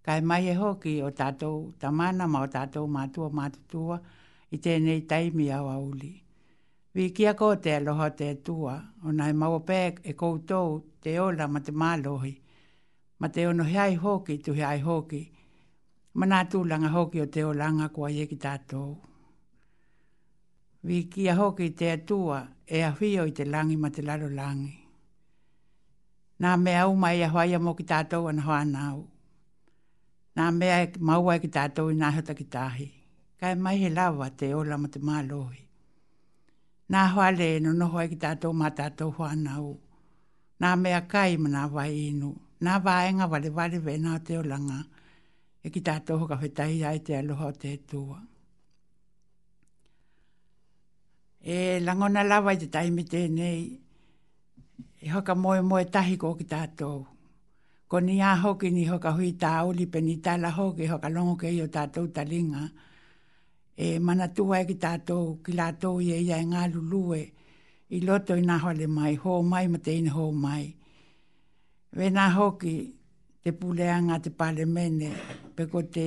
Kai maia hoki o tatou tamana ma o tatou matua matutua i tenei taimi a wa uli. Vi kia ko te aloha te tua, o nai mau pe e koutou te ola ma te malohi, ma te ono hiai hoki tu hiai hoki, ma na tu langa hoki o te ola nga kua ye ki tatou. Vi kia hoki te tua e a fio i te langi ma te lalo langi. Nā mea uma e whaia mō ki tātou ana whānau. Nā mea e mau ai ki tātou i nāhata ki tāhi. Kai mai he lawa te ola mo te mālohi. Nā whale e no noho ai ki tātou mā tātou whānau. Nā mea kai ma nā wai inu. Nā vāenga wale wale ve nā te olanga. E ki tātou hoka whetahi ai te aloha o te tua. E langona lawa i te taimi tēnei. I whakamoemoe tahiko ki tātou. Ko ni a hoki ni whakahui tā Oli Penitala hoki e whakalongo kei i o tātou taringa. E mana tuai ki tātou, ki lātou i e ia e ngā lulue, i loto i nā hale mai, hō mai ma te ine hō mai. Wēnā hoki te pūleanga te pāle mene, pe ko te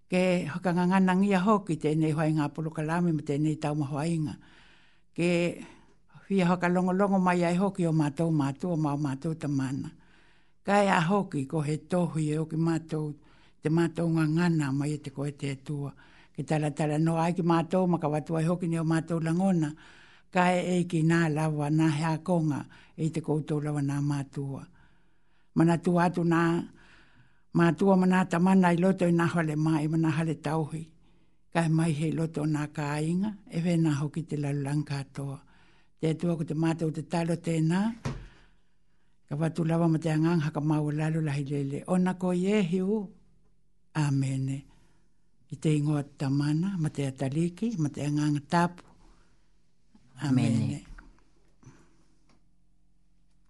Ke whakanganganangia hoki tēnei whainga porokarāme me tēnei taumahoainga. Ke whia whakalongolongo mai ai hoki o mātou mātua ma o mātou tamāna. Ka ea hoki ko he tōhui e oki mātou te mātou ngā ngana mai e te koe te atua. Ke taratara noa ai ki mātou ma ka watu ai hoki nei o mātou rangona, ka e eiki nā rawa, nā he ākonga e i te koutou rawa nā mātua. Manatu atu nā mātua manaata mana i loto i nā hale mā i mana hale tauhi. Kai mai hei loto o nā kāinga, e wēnā hoki te lalulang katoa. Te atua ko te mātou te talo tēnā, ka watu lawa ma te angang haka māua lalu lahi lele. Ona ko i e hiu, āmene. I te ingoa tamana, ma te ataliki, ma te angang tāpu. Āmene. Āmene.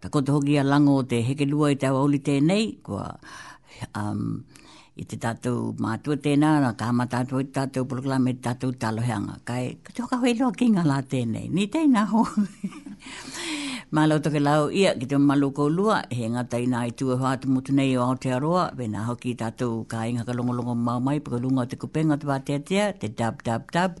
Takoto hoki a Lango o te hekerua i te awa uli tēnei, kua um, i te tātou mātua tēnā, nā kā mā tātou i tātou poloklāma i tātou tāloheanga. Kai, ka te whakawhai loa ki ngā lā tēnei, ni teina ho. mā lau toke lau ia ki te malu kou lua, he ngata i nā i tū e whātu mutu nei o Aotearoa, vē nā hoki tātou kā inga ka longolongo mau mai, paka lunga te kupenga te wāteatea, te dub dub dub,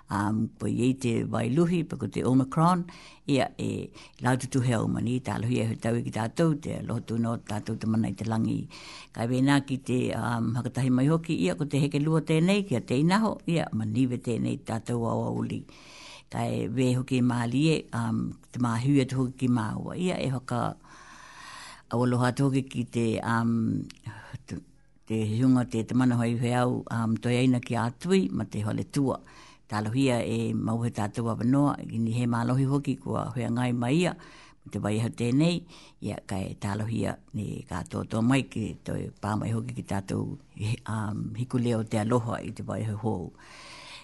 Um, ko ia i te vai luhi, pa ko te Omicron, ia e lau tutu he au mani, tā luhi e tau ki tātou, te loho tū no tātou te mana i te langi. Kai wēnā ki te um, hakatahi mai hoki, ia ko te heke lua tēnei, ki a te inaho, ia mani ve tēnei tātou au au li. Kai vē hoki e māli e, um, te māhui atu hoki ki māua, ia e haka au aloha atu hoki ki te um, Te hunga te mana whai whai au um, toi aina ki a tui ma te hale tua. Ta alohia e mauhe tātou awa noa, ki ni he mālohi hoki kua whea ngai mai ia, mo te waiha tēnei, ia kai ta alohia ni ka tōtō mai ki toi pā mai hoki ki tātou um, hiku leo te aloha i te waiha hou.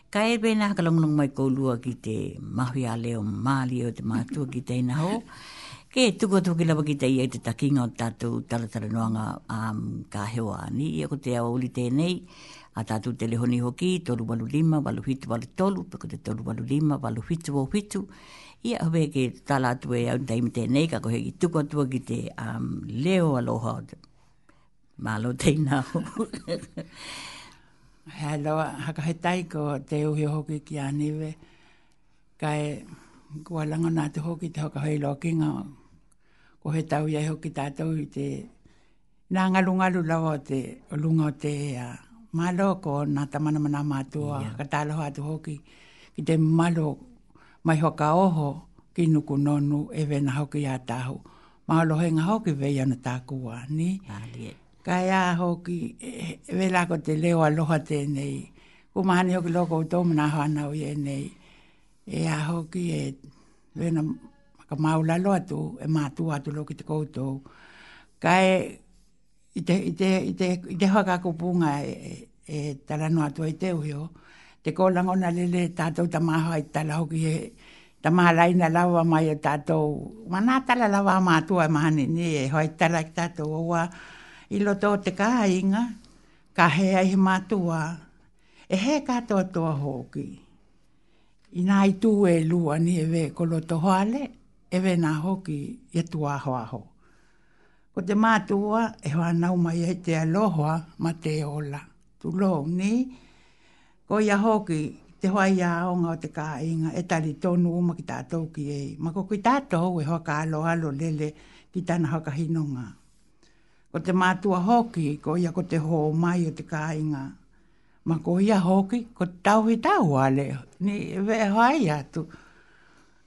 Ka e pēnā ka longlong mai kou lua ki te mahui a leo māli o te mātua ki te ina ho. Ke tuku atu ki lawa ki te ia te takinga o tātou taratara noanga um, ka hewa ni ia ko te awa uli tēnei a tātou telehoni hoki 385 823 pe ko te 385 827 ia hove ke tala atu e au taimi tēnei ka kohe ki tuku atua ki te um, leo aloha o te Malo teina. Hai loa, haka he tai ko te uhi hoki ki a niwe. Kai, kua langa nā te hoki te haka hei loa kinga. Ko he tau iai hoki tātou i te... Nā ngā lunga lu lawa o te lunga o te ea. Malo ko nā tamana mana mātua, yeah. ka tāloha atu hoki ki te malo mai hoka oho ki nuku nonu e vena hoki a tāhu. Mā Rohenga hoki whei ana tāku wā, nē. Āne. Ka ea hoki, e wērā ko te leo aloha tēnei. Ko Mahani hoki loko o tō mana whānau i ēnei. E ea hoki e wēna ka māula loa tū, e mātua atu loki te koutou. Ka e, I te, i te, i te, i te whakakoponga e, e tara noa tua i te uhi o te kōlanga o nā lele tātou ta māhai tala hoki he ta mālaina lawa mai o tātou. Mana tala lawa mātua e mahani ni e hoi tala ki tātou o wā i loto o te kāinga ka he ai he mātua e he kātoa toa hoki. I nā i tū e lua ni e wē koloto hoale e wē nā hoki i atua ahoaho. Ko te mātua e whānau mai ai te aloha ma te ola, to loan, nē? Ko ia hoki te whaiāonga o te kāinga e tari tonu oma ki tātou ki a ia. Ma ko ki tātou e whakaaloalo lele ki tana whakahinonga. Ko te mātua hoki, ko ia ko te hōmai o te kāinga. Ma ko ia hoki, ko te tauwhitau wale, nē, e whai atu.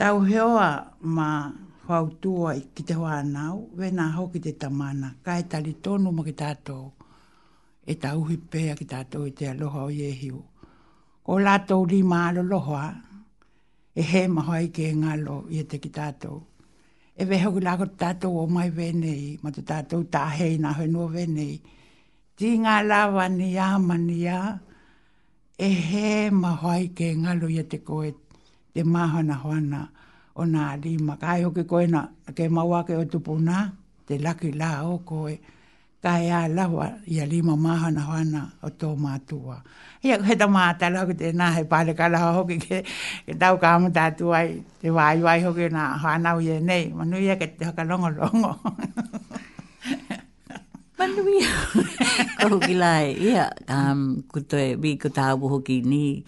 Tauheoa ma whautu ai ki te whanau, wena hoki te tamana, ka e tari tonu ma ki tatou, e tauhi pea ki tatou i te aloha o Iehiu. Ko latou rima aloloha, e hema hoai ke ngalo i e te ki tatou. E we hoki la ko tatou o mai venei, ma te tatou tahei na whenua venei, ti nga lava ni a mania, E he ma whai ke ngalo ia te koe te mahana whana o na rima. Ka e hoki koe na ke mau ake o tupuna, te laki la o koe, ka e a lawa ia rima mahana whana o to matua. Ia he tamata la ko te na he pare ka la hoki ke ke tau ka muta atu ai te wai wai hoki na whana o ia nei. Manu ia ke te hakalongo longo. Manuia. Ka hoki la e ia, um, ko te mi ko tāua hoki ni,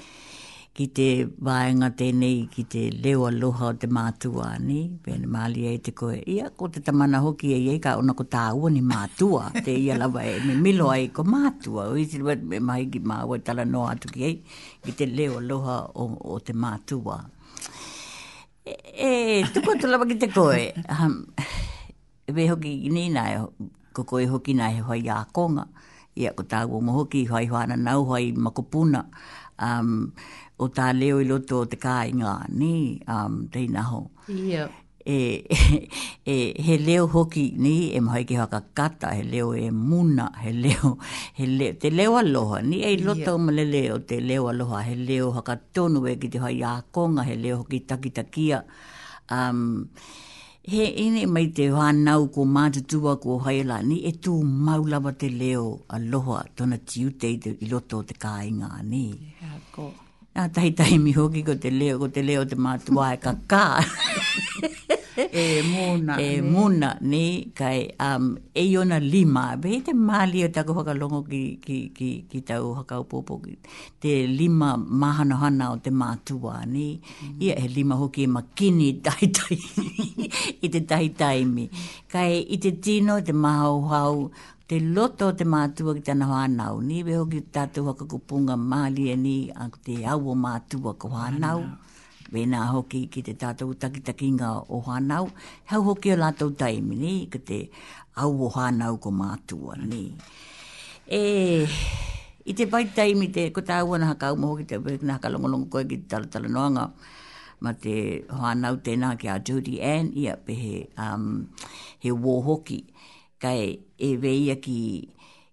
ki te vāenga tēnei, ki te leo aloha o te mātua, ni, pēne māli e te koe. Ia, ko te tamana hoki e ia, ka ona ko tāua ni mātua, te ia lawa e, me milo ai ko mātua, o iti lawa me mahi ki māua tala noa atu ki ei, ki te leo aloha o, o te mātua. E, e tuko te lawa ki te koe. Um, Ewe hoki ki nei nā, ko koe hoki nā he whai ākonga, ia ko tā Wonga hoki i whai whānanau, whai makupuna um, o tā leo i roto o te kāinga, nī, um, teina ho. Ia. E, e, he leo hoki, nī, e mahai ki whakakata, he leo e muna, he leo, he leo, te leo aloha, nī, e roto o malele o te leo aloha, he leo hakatonu e ki te whai ākonga, he leo hoki takitakia, um, He ine mai te whanau ko Mātutua ko Hailani e tū mau lawa te leo a Loha tona tiute i, te, i loto o te kāinga anī. Yeah, ko. Nā tahi tahi mi hoki ko te leo, ko te leo te mātua e kakā. e mōna. E ne. mōna, nē, kai um, e iona lima. Pei te māli o taku whakalongo ki, ki, ki, ki tau hakaupōpō, ki, te lima māhanohana o te mātua, ni? Mm. Ia he lima hoki e makini tai tai i te tahi taimi. Kai i te tino, te mahau hau, te loto te mātua ki tana whānau, ni? Weho ki tātou hakakupunga mālie ni, a te au o mātua ko whānau. Whānau. Mēnā hoki ki te tātou takitakinga o whānau, he au hoki o lātou taimi, nē, ki te au o whānau ko mātua, nē. E, i te pai taimi, te, ko tāu ana haka umo hoki, te wēkina haka longolongo koe ki te taratara noanga, ma te whānau tēnā ki a Jody Ann, ia pe he, um, he wō hoki, kai e veia ki,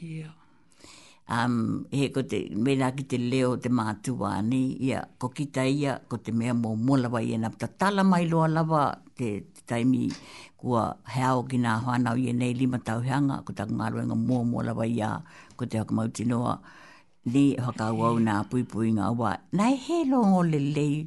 Yeah. Um, he ko te, mena ki te leo te mātua ni, ia, ko kita ia, ko te mea mō molawa ia na ta tala mai loa lava te, te taimi kua heao ki nā whānau ia nei lima tau heanga, ko taku ngā roenga mō molawa ia, ko te hakamauti noa, ni whakau au nā pui pui ngā wā. Nei he longo lelei,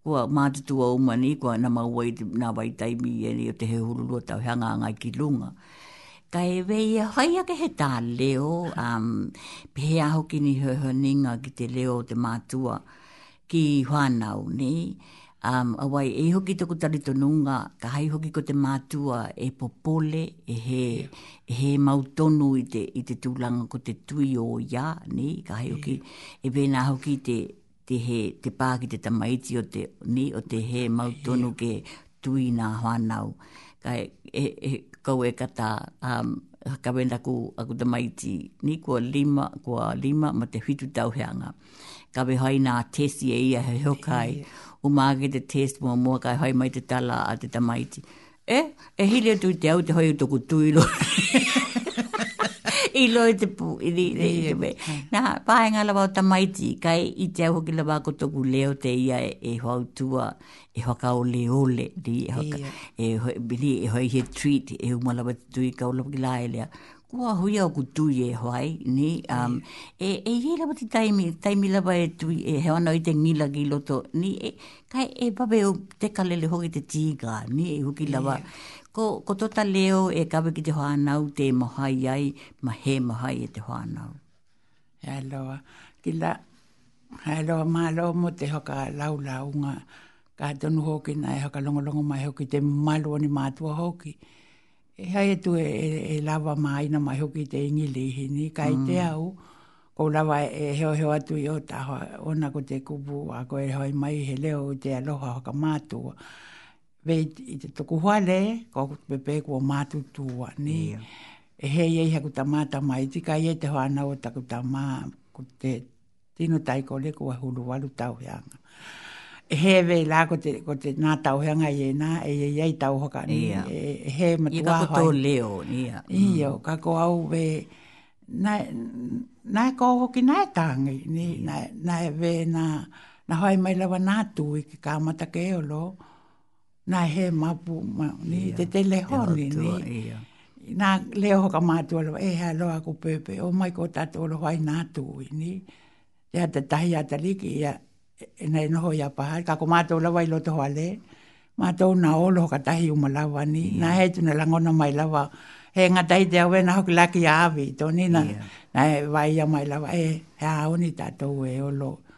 Kua mātutu au mani, kua ana maua i nā wai taimi i ēnei o te hehuru rua tau he angaangai ki runga. Ka ewe ia, whai ake he tā leo, um, pehea hoki ni her, her ninga ki te leo o te mātua ki whānau, nē? Um, awai, e iho ki toku tari tonunga, ka hai hoki ko te mātua e popole, e he, e he mau tonu i te, i te tūlanga ko te tui o ia, nē? Ka hai hoki, e wēnā hoki te, Te hē, te pā ki te tamaiti o te, nei, o te hē mau tonu ke tui nā whānau. Kai, e, e, kau e kata, um, hakawena aku, aku tamaiti, nei, kua lima, kua lima ma te whitu tau he anga. Kawe hai nā testi e ia he hokai, umā ake te test mua mua kai hai mai te tala a te tamaiti. E, e hiri atu i te au te whai o toku tū i i loe te pū, i rī, rī, rī, rī. Nā, pāenga lawa o tamaiti, kai i te au hoki lawa ko tōku leo te ia e, e whautua, e whakaole ole, rī, e whaka, e, rī, e hoi he treat, e umalawa te tui kau lawa ki la e lea. Ko a hui au ko tui e whai, ni, um, e, e iei lava te taimi, taimi lava e tui, e heo ana i te ngila ki loto, ni, e, kai e pape o te kalele hoki te tīka, ni, e huki lava. Ko, ko tō ta leo e kawe ki te whānau, te mahai ai, ma he mahai e te whānau. He aloha. Ki la, he aloha mālo mo te haka lau la unga. Ka tonu hoki na e haka longolongo mai hoki te malo ni mātua hoki. E hai atu e, e, e lawa māina mai hoki te ingilihini, kai mm. te au, ko lawa e heo heo atu i o taha, ona ko te kupu, a ko e hoi mai he leo i te aloha haka mātua. Ve i te tuku hale, ko aku pepe kua mātu tūa, ni. Yeah. E hei ei haku tamāta mai, tika i e te hoa ana o taku tamā, ko te Tino tai ko le ko wa hulu walu tau heanga. E he ve la ko te ko te na tau heanga ye na e ye ye tau hoka ni e he ma tu wa ko leo ni ya. Io mm. ka ko au ve na na ko ho ki na tang ni na na ve na na hoi mai la wa na tu ki ka mata ke lo. Nā he mapu, ma, ni, yeah. te telehoni, ni. Yeah. Nā leo hoka mātua lo, e hea loa ko pepe, o mai ko tātou oro whai nā tūi, ni. Te hata tahi a tariki, ia, e nei noho ia pahari, ka ko mātou lawa i loto hoa le, mātou nā olo hoka tahi uma lawa, ni. Yeah. Nā hei tuna langona mai lawa, he ngatahi te awe nā hoki laki a awi, tō ni, nā, yeah. nā e vai ia mai lawa, e, he aoni tātou e olo,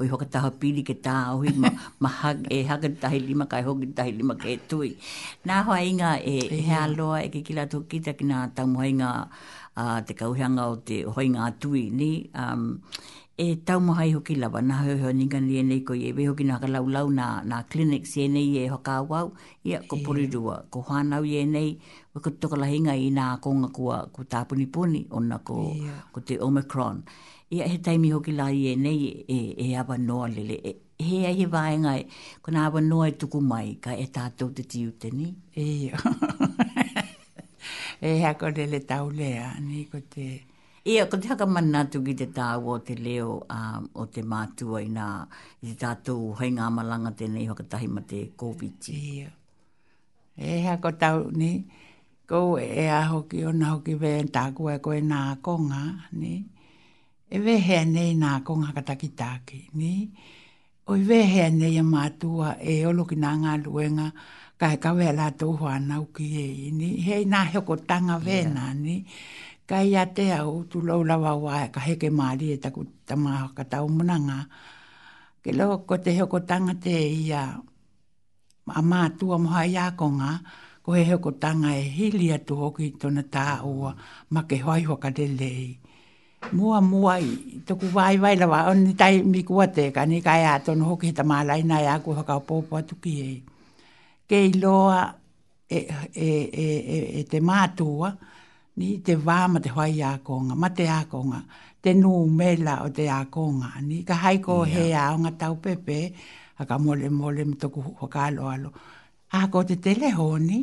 Oi whakataha piri ke tā ohi ma, ma ha, e haka tahi lima kai hoki tahi lima ke tui. Nā hoa inga e, e hea loa e ke kila tō kita ki nā taumoha inga a te kauheanga o te hoi ngā tui, ni, um, e taumoha iho ki lawa, nā hoi hoi ninga ni e nei ko i e weho ki nā ka lau lau nā, nā clinics i e nei e haka au au, ia ko porirua, ko whānau i e nei, ko te tokalahinga i nā konga kua, ko tāpuni poni, ona ko, ko te Omicron. Ia he taimi hoki la i enei e awa noa lele, he ai he vaenga e, ko na awa noa e tuku mai, ka e tatou te tiu te ni. Io. E hea ko le le tau lea, ni ko te... Ia, ko te whakamana atu ki te tāua o te leo um, o te mātua i nā, i te tātou hai ngā malanga tēnei whakatahi ma te kōwhiti. Ia. E hea koutou, nē, kou e ā hoki, ōna hoki wē tāku ai koe nā ākonga, nē, e wehea nei nā ākonga ka takitā ake, nē. Oi wehea nei a mātua e olo ki nā ngā luenga kai kawe a lātou whānau ki ei, nē, hei nā heokotanga wēnā, nē. Kai a Te Au tū lou lava wā ka heke mārie taku tamā whakataumana ngā, ke loko te heokotanga tē ia, a mātua mo hai ākonga, ko he hokotanga e hili atu hoki i tona tāua ma ke whai whakarelei. Mua mua i toku waewae rawa o ni tai mi kua te ka ni kai a tono hoki he tamālaina e aku whakaopopo atu ki ei. Kei loa e, e, e, e, e te mātua, ni te vā ma te whai ākonga, ma te ākonga, te nū mela o te ākonga, ni ka hai ko yeah. he aonga tau pepe, a ka mole mole me toku whakaalo alo. A ko te teleho ni,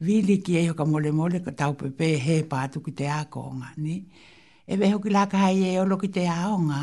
vili ki e ka mole mole ka tau pepe he pātu ki te ākonga, ni. E weho ki la ka hai e olo ki te aonga,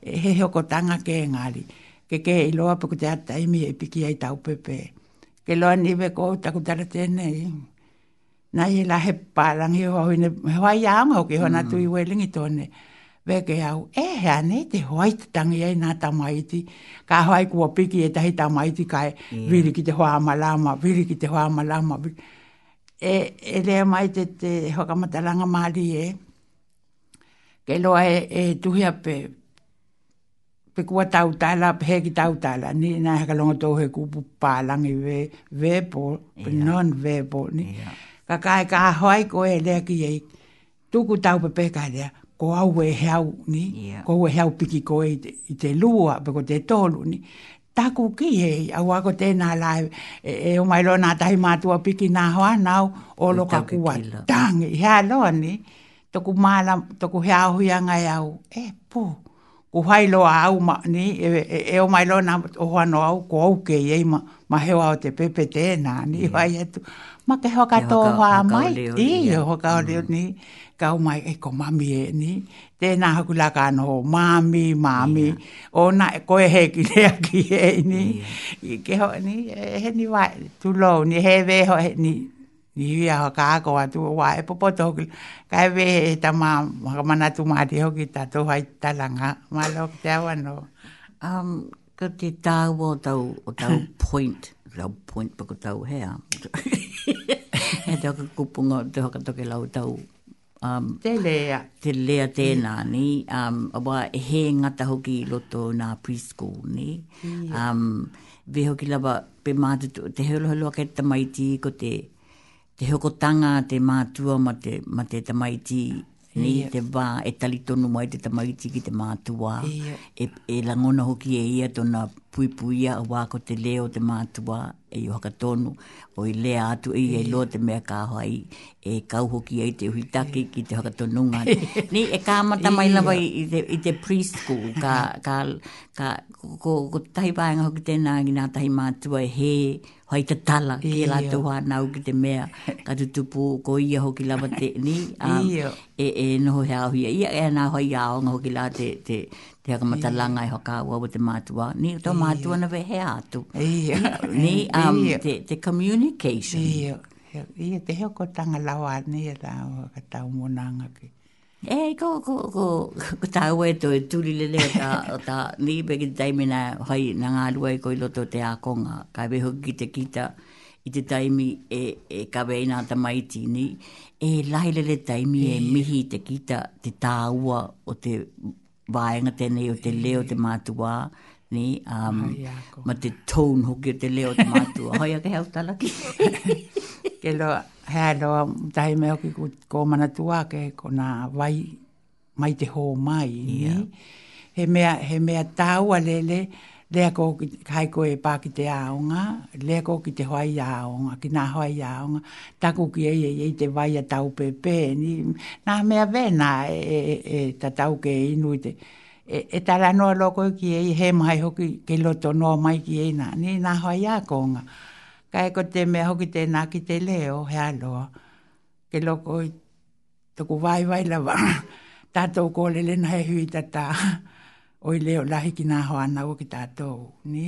He hiokotanga kē, engari, ke kē i loa puku te ataimi e piki ai tau pepe. Ke loa ni ve kou taku tara tēnei. Nā i la he pārangi hoa hui ne, he hoa i ānga hoki, hoa nā tui welingi tō ne. Ve ke au, e he anei te hoa i te tangi ai nā tamaiti. Ka hoa i kua piki e tahi tamaiti kai, viri ki te hoa amalama, viri ki te hoa amalama. E, e rea mai te, te whakamataranga mārie. Kei loa e tuhia pe, pe kua tau tala, pe hea ki tau tala, ni nā haka longa tō he kupu pālangi ve, verbal, pe non-verbal, ni. Ka kai ka hoai ko e lea ki ei, tuku tau pe pe ka lea, ko au e heau, ni, ko au e heau piki koe i te, i te lua, pe ko te tolu, ni. Taku ki he aua ko tena la e o mai lo na tahi matua piki na hoa na o lo ka ku wa tang he a lo ni to ku mala to ku he a hui a ngai au e po ku hai lo a au ma ni e o mai lo na hoa no au ko au ke i ma ma he wa o te pepe tena ni vai e tu ma ke hoa ka to hoa mai i hoa ka o ni ka o mai e ko mami e ni Tēnā hoki la ka noho, māmi, māmi, ōna e koe he ki te aki he ni, i ke ho ni, e he ni wai, tu lo, ni he vē ho he ni, ni hui a ka ako a tu wai, e popo tō hoki, ka e vē he ta mā, ka mana tu mā te hoki ta tō hai talanga, mā lo ki te awa no. Um, ka te tāua o tau, o tau point, tau point pa ko tau hea. He tau ka kupunga, te haka toke lau tau, Um, te lea. Te lea tēnā, mm. ni. Um, wa, he ngata hoki i loto nā preschool, ni. Yeah. Um, ve hoki lava, pe mātutu, te heulohelo ake te tamaiti, ko te, te hokotanga, te mātua, ma te, ma te tamaiti, ni, yeah. te wā, e tali tonu mai te tamaiti ki te mātua, yeah. e, e langona hoki e ia tona puipuia, a wā ko te leo te mātua, I waka tonu, o i lea atu e ia i loa te mea ka hoa i, e kau hoki ai te uhi taki ki te waka tonu nga. Ni, e ka amata mai lava i, i, te, i te preschool, ka, ka, ka, ko, ko tahi wāenga hoki tēnā ki nā tahi mātua e he hai te tala ki e lātou whānau ki te mea ka tutupu ko ia hoki lava te ni um, e, e noho he aohia ia e nā hai aonga hoki la te, te, Te akamata langa e whakaua o te mātua. Ni, tō mātua na he ātu. Ia. Ni, um, te, te communication. Ia. Ia, te heo ko tanga lawa ni e tā o ka tā o mōna anga ki. E, ko, ko, ko, ko tā ua e tō e tūri lele o tā, o tā, ni, pe ki te taimi nā, hai, nā ngā rua i koi loto te ākonga. Ka weho ki te kita, i te taimi e, e kawe i nā tamaiti, ni, e lahi lele taimi e mihi te kita, te tā ua o te, Waenga tēnei o te leo te mātuā, ni, um, ma te tone hoki o te leo te mātuā. Hoi ake hau talaki. Ke lo, hea lo, tahi me hoki ko, ko mana tuā ke, ko nā vai, mai te hō mai, ni. He mea, he mea tāua lele, Reako hoki hai koe e pā ki te aonga, reako hoki te hoa i aonga, ki nā hoa i aonga, tāku ki eia ia i te wai a Taupēpē, ni, nā mea wēnā e tatau ke inu i te, e tara noa loa koe ki eia, he maha i hoki kei roto noa mai ki eia nā, ni nā hoa i ākonga. Kai ko te mea hoki tēnā ki te leo, he aloha, ke loko i. Toko waewae lawa tatou kolele na he hui tata oi leo lahi ki na hoa na o ki tatou ni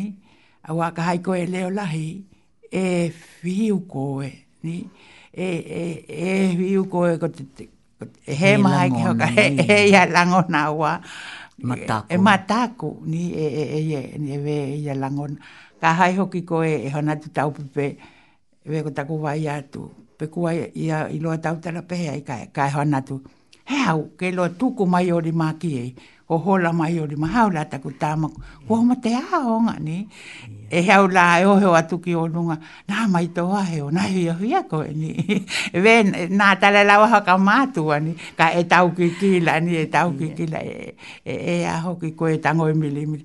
a wa ka hai koe leo lahi e whiu koe ni e e e whiu koe ko te he mai ki ka he he ia lango na wa matako e matako ni e e e e ni e ve ia lango ka hai hoki koe e hona tu tau pepe Ewe ko taku waea atu. Peku ai i a i loa tau tara pehe ai kai, kai hoana atu, He hau, kei loa tuku mai o rima ki ei, ko hola mai o rima hau la taku tama, kua ma te aha o nga ni, e he au la e oheo atu ki o runga, na mai to a heo, na hia hia ko e ni. Ewe na tala la waha ka matu ani, ka e tau ki ki la ni e tau ki ki la e e e a hoki ko e tango i mili mili.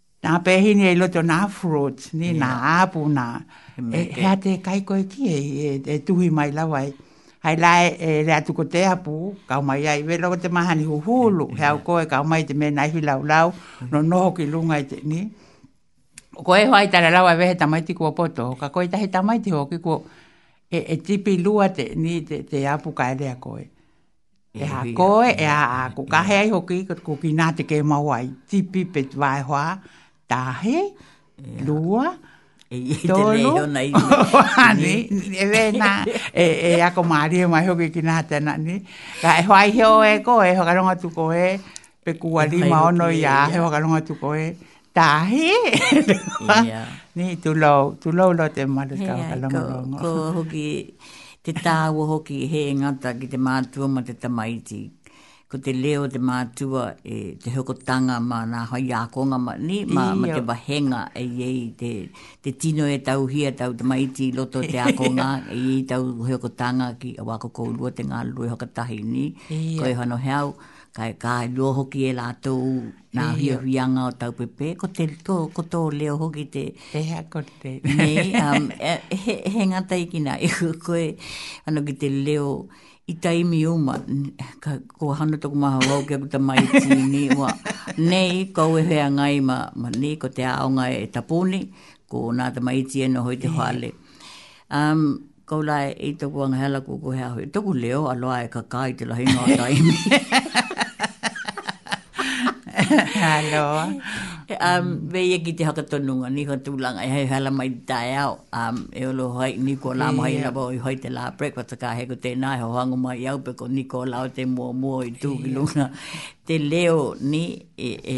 Nā Pēhini e loto nā fruit, nē, nā apple nā. He mea kē. He aha te kai koe ki e tuhi mai rawa ai. Hai lā e rere atu ko te apu, kao mai ai, wera ko te mahani huhulu, he au koe, kao mai te mea nā iwi laulau, nō noho ki runga i te, nē. Ko e hoa i tara rawa e wehe tamaiti kua poto, ka koetahi tamaiti hoki, ko e tipi lua te, nē, te apu ka erea koe. E ha koe, e ha a, ko ka hea i hoki, ko ki nā te kē mau ai, tī pīpe te wāe hoa, tāhe, lua, e i te lei o nei. Ani, e wēna, e, e ako mārie mai hoki ki nā tēnā ni. Ka e whai heo e koe, e whakaronga tu koe, Pekua rima ono i a he wakaronga tu koe. Tahi! Ia. Ni, tu lau, tu lau lau te maru ta wakaronga rongo. Ko hoki, te tāua hoki he ngata ki te mātua ma te tamaiti. Ko te leo te mātua e te hokotanga ma nā hai ākonga ma, ni, ma, ma te wahenga e iei te, te tino e tauhia tau tamaiti loto te ākonga e iei tau hokotanga ki a wako kourua te ngā lue hakatahi ni. Ia. Ko e whanoheau. Kai, ka noa hoki e rātou nā huiahuianga o tau pepe, ko, te, ko, ko tō leo hoki te... Te hea ko te... Nei, um, e, he, he ngata i kina, e koe, ano ki te leo, i taimi uma, ka, ko hana toku maha wau kia kuta mai tīni, wa, nei, ko e hea ngai ma, ma nei, ko te aonga e tapone, ko nā tamaiti e noho i te whale. Um, Kau la i toku anga hala ko ko hea hui. Toku leo a loa e kaka i te lahi no a taimi. Hello. Um, mm. Veia ki te haka tonunga, ni ka tūlanga, e hei hala mai te tae au, um, e olo hai, ni ko la yeah. hai lava o i hai te la prek, wata ka heko tēnā, e hohangu mai au, pe ko ni ko la o te mua mua i tū yeah. ki lunga. Te leo ni, e, e,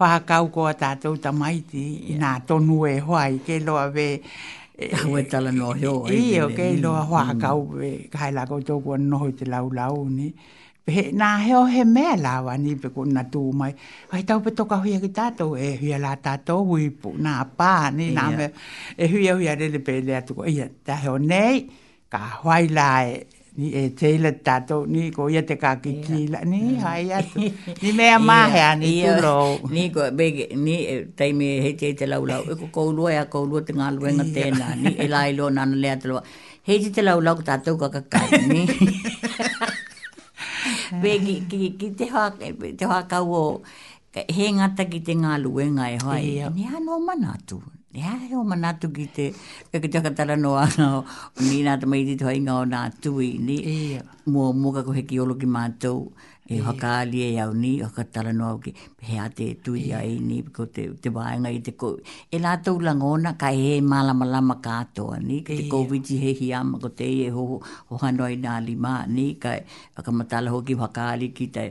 Whakakau ko a tatou tamaiti ina tonu e hoa i ke loa we Tahua tala no heo ai. Io, ke loa whakakau we kai la koutou kua noho i te laulau ni. He na heo he mea lawa ni pe ko na tu mai. Kai tau pe toka huia ki tatou e huia la tatou wi pu na pa ni na me e huia huia lele pe le atu ko ia ta heo nei. Ka whai la e, ni e teila tato, ni ko ia te ka ki tila, ni hai atu. Ni mea mahea, ni tulo. Ni ko bege, ni e taimi e hei te te lau lau, e ko kou lua e a kou lua te ngā luenga tēnā, ni e la i lo nana lea te lua. Hei te te lau lau ko tatou ka kakai, ni. Begi, ki, ki te hoa, te hoa kau o, He ngata ki te ngā luenga e hoa e, ne ha no mana atu. Ne ha he o mana atu ki te, e ki te katara no ana o, o ni nā tama i rito hai ngā o nā tui, ni, mō mō ka kohe ki olo ki mātou, e whakaali e au ni, o katara no au ki, he a te tui ai ni, ko te, te wāenga i te kou. E nā tau langa ona, ka e mālama lama ka atoa, ni, ki te kou witi he hiama, ko te i e ho, ho hano ai nā lima, ni, ka, ka matala hoki whakaali ki te,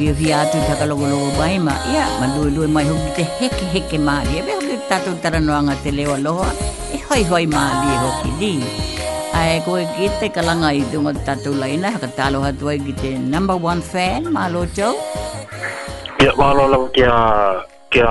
whakawhiwhia atu te whakalongolongo mai ma ia, ma lui lui mai hoki te heke heke māli. Ebe hoki tātou tara noanga te leo aloha, e hoi hoi māli e hoki li. Ai koe ki te kalanga i tunga tātou laina, haka tālo hatu ai ki te number one fan, mālo tau. Ia, mālo lau kia, kia,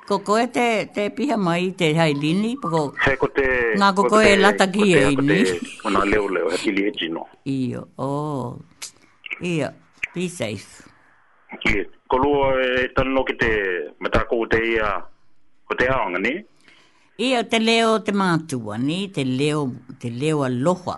Ko koe te, te piha mai i te hai lini, ko... He ko te... Nga ko koe e lataki e i ni. Ko na leo leo, he kili hiti no. Io, oh. Ia, be safe. Ia, ko lua e tanu no ki te, me ta ko te ia, ko te aonga, ni? Ia, te leo te mātua, ni, te leo, te leo aloha.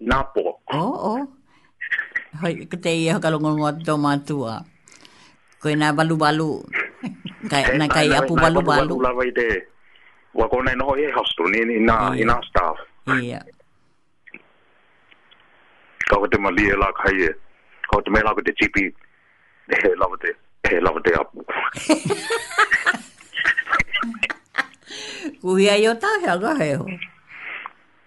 Nā pō. O, o. Hoi, ko te ia whakarongorongo atu tō mātua. Koe nā walu walu. Kai, nā kai apu walu walu. Nā walu te, wa kōnei noho i he hostel, ni, ni, nā, i nā staff. Ia. Ka ko te malie lā kai e. Ka ko te mea lā ko te tipi, he lawa te, he lawa te apu. Kuhia i o tāwhia, ka heo.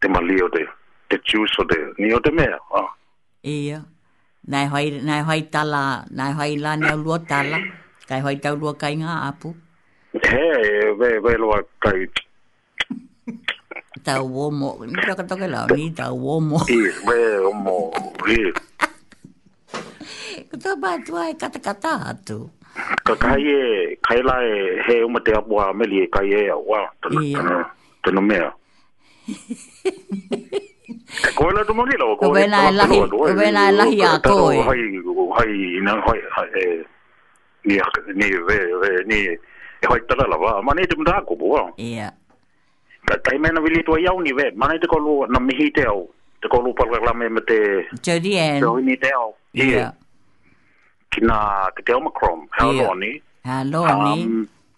Te mali o te, te juice o te ni o te mea, a. Ia. Nae whai, nae whai tala, nae whai la ni au lua tala, kai whai tau lua kai nga apu. He, ve, ve loa kai. Tau wo mo, ni ka ka toke la, ni tau wo mo. I, ve, o mo, i. Kuta ba tu ai kata kata atu. Ka kai e, kai la e, he umate apu a meli e kai e au, a. Ia. Tena mea. E koe la tu mangila o koe. Koe nai lahi, koe nai lahi a toi. Hai, hai, ina, hai, hai, e, ni, ni, e, e, ni, e hai tala la wa, mani te mda ko boa. Ia. Ka tai mena wili tua iau ni ve, mani te kolu na mihi te au, te kolu palka la me te. Jodi en. Te hini te au. Ia. Kina, ki te Omicron, hea loa ni. Hea loa ni. Um,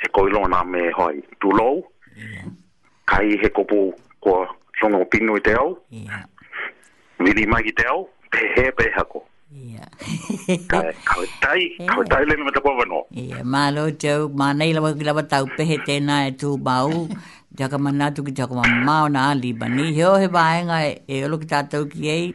He koilo na me hai tu lou. Yeah. Kai he kopo ko sono pinu te au. Yeah. Viri mai ki te au, pe he pe hako. Yeah. kai, kai tai, yeah. kai tai le me te papa no. Yeah, ma lo tau, ma nei la ki la tau pe he te na e tu bau. Ja ka mana tu ki ta ko ma ma na ali ba ni he o he vaenga e, e lo ki ta tau ki ei.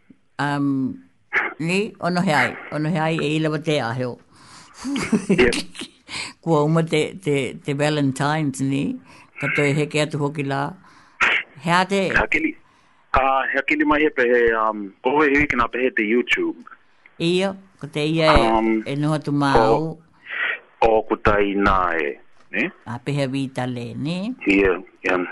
Um, ni, ono he ai, ono he ai, e ilawa te aheo. yep. Kua uma te, te, te Valentine's, ni, ka toi heke atu hoki la. Hea te... Hea kili. Ka hea kili mai he pehe, um, ko hoi hui kina pehe te YouTube. Ia, ko te ia e, um, e noha tu māu. Ko, ko kutai nā e, ne? A pehe vītale, ne? Ia, yeah, ia. Yeah.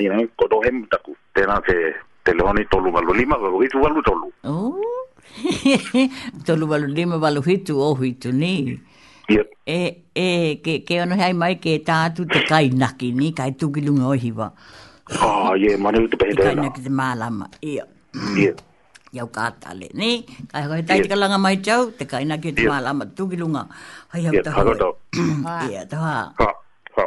you know, ko tō hemu taku. Tēnā te, te Leone, tolu walu lima, walu hitu, walu tolu. Ooh, tolu walu lima, walu hitu, o hitu, nī. Yep. E, e, ke, ke ono hei mai ke tā atu te kai naki, nī, kai tūki lunga o hiwa. Oh, yeah, manu te pehe tēnā. Kai naki te mālama, ia. Ia. Iau kā tale, nī, kai hoi tai te kalanga mai tau, te kai naki te mālama, tūki lunga, hai hau tahoe. Ia, tahoe. Ha, ha.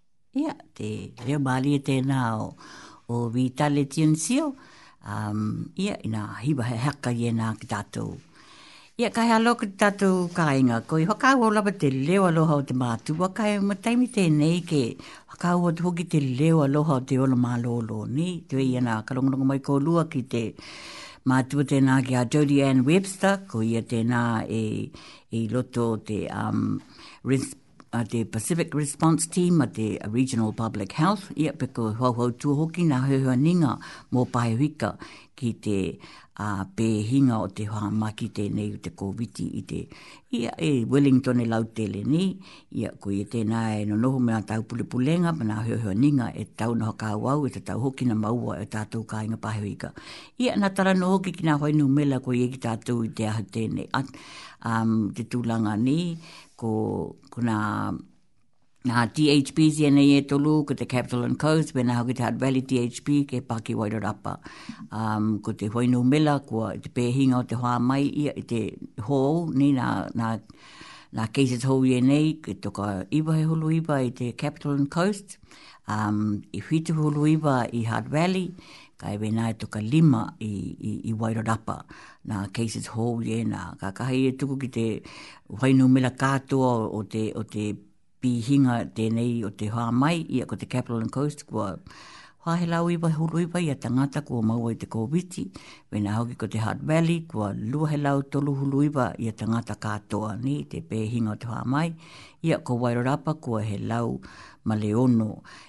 Ia, te reo mārie tēnā o, o Wī Tale Tiansio, um, ia, ina hiwa he haka i ena ki tātou. Ia, kai alo ki tātou kāinga, ko i whakaaua lava te leo aloha o te mātua, kai ma taimi tēnei ke whakaaua te hoki te leo aloha o te ola mālōlō, ni, te wei ana karongonongo mai ko lua ki te mātua tēnā ki a Jodie Ann Webster, ko ia tēnā e, e loto te um, a te Pacific Response Team, a te Regional Public Health, i a peko hauhau tua hoki nā heuhua ninga mō Paehuika ki te a pēhinga o te whāmaki tēnei i te kōwiti i te i a e Wellington e lau tēle ni i a koe e tēnā e no noho mea tau pule pulenga mana heuhua ninga e tau noha kā wau e te tau hoki na maua e tātou kā inga paehuika i a nā tara noho ki ki nā whainu mela koe e ki tātou i te ahu tēnei um, te tūlanga ni ko, ko nā, nā THPs e nei e tolu, ko te Capital and Coast, pēnā hoki te Hutt Valley THP, ke pā ki Wairarapa. Um, ko te Whainu Mela, ko te pēhinga o te hoa mai, ia, i te hou, nei nā, nā, nā cases hou i e nei, ke toka iwa he hulu iwa i te Capital and Coast, um, i whitu hulu iwa i Hutt Valley, Kai wena e toka lima i, i, i Wairarapa, na Cases Hall ye na ka ka hai e tuku ki te wainu mila katoa o te, o te pihinga tenei o te hoa mai, ia ko te Capital and Coast, kua hoa he lau iwa hulu iwa ia tangata kua maua i te kōwiti, wena hoki ko te Hot Valley, kua lua he lau tolu hulu iwa ia tangata katoa ni te pēhinga o te hoa mai, ia ko Wairarapa kua he lau maleono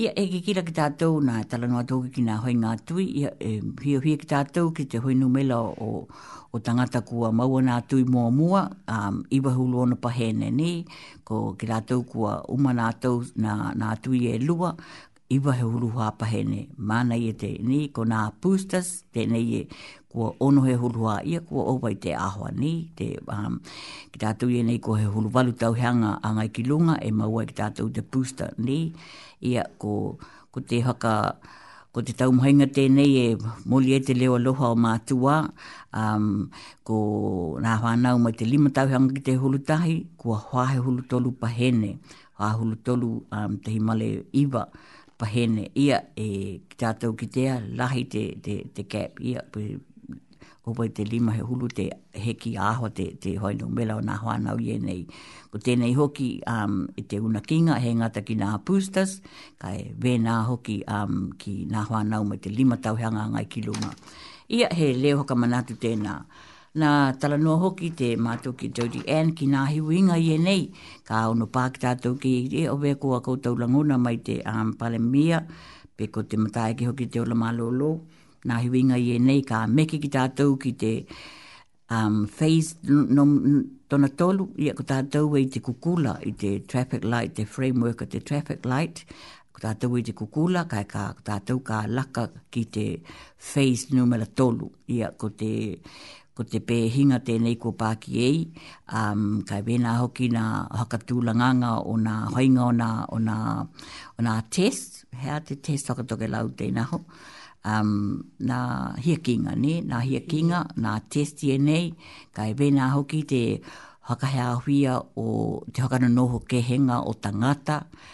Ia e kikira ki tātou, nā, e tala noa atu hoki ki ngā hoinga tui, ia e hiahia ki tātou ki te hoinu mela o, o tangata kua mau ana atu i mua mua, ā, i wahu lōna pahēne nē, ko ki rātou kua uma rātou nā, nā tui e rua, i wahe huru hāpahene. Māna ia te, nē, ko nā boosters, tēnei e, Kua ono he hulu a ia, kua owai te ahoa nei, te, um, ki tātou i nei ko he hulu walu tau heanga a ngai ki lunga, e mau ai ki tātou te booster nei, ia ko, ko te haka, ko te taumahinga tēnei e moli e te leo aloha o mātua, um, ko nā whānau mai te lima tau heanga ki te hulu tahi, kua hoa he hulu tolu pahene, Hahulu tolu a tehi male iwa pahene ia e ki tātou ki tea lahi te, te, te cap ia pe o wai te lima he hulu te heki aho te, te hoi no mela o nā whānau i enei. Ko tēnei hoki um, i te una kinga he ngata ki nā boosters, ka e wēnā hoki um, ki nā whānau mai te lima tau hanga ngai ki lunga. Ia he leo hakamanatu tēnā. Na, tara noa hoki te mātou ki Jodie Anne ki nā hiwinga i enei, ka ono pā ki tātou ki e o wea koa koutou rangona mai te um, palemia, pe ko te mataeke hoki te ola malolo, nā hiwinga i enei ka meke ki tātou ki te um, phase no, tona tolu, ia ko tātou e i te kukula, i te traffic light, te framework o te traffic light, Ko tātou i te kukula kai kā, ko tātou kā laka ki te phase numera tolu, ia ko te ko te pēhinga tēnei ko pāki ei, um, kai wēnā hoki nā hakatūlanganga o nā hoinga o nā, o nā, o nā test, hea te test whakatoke lau tēnā ho, um, nā hia kinga, ne? nā hia kinga, nā test i enei, kai wēnā hoki te whakahea huia o te whakananoho kehenga o tangata,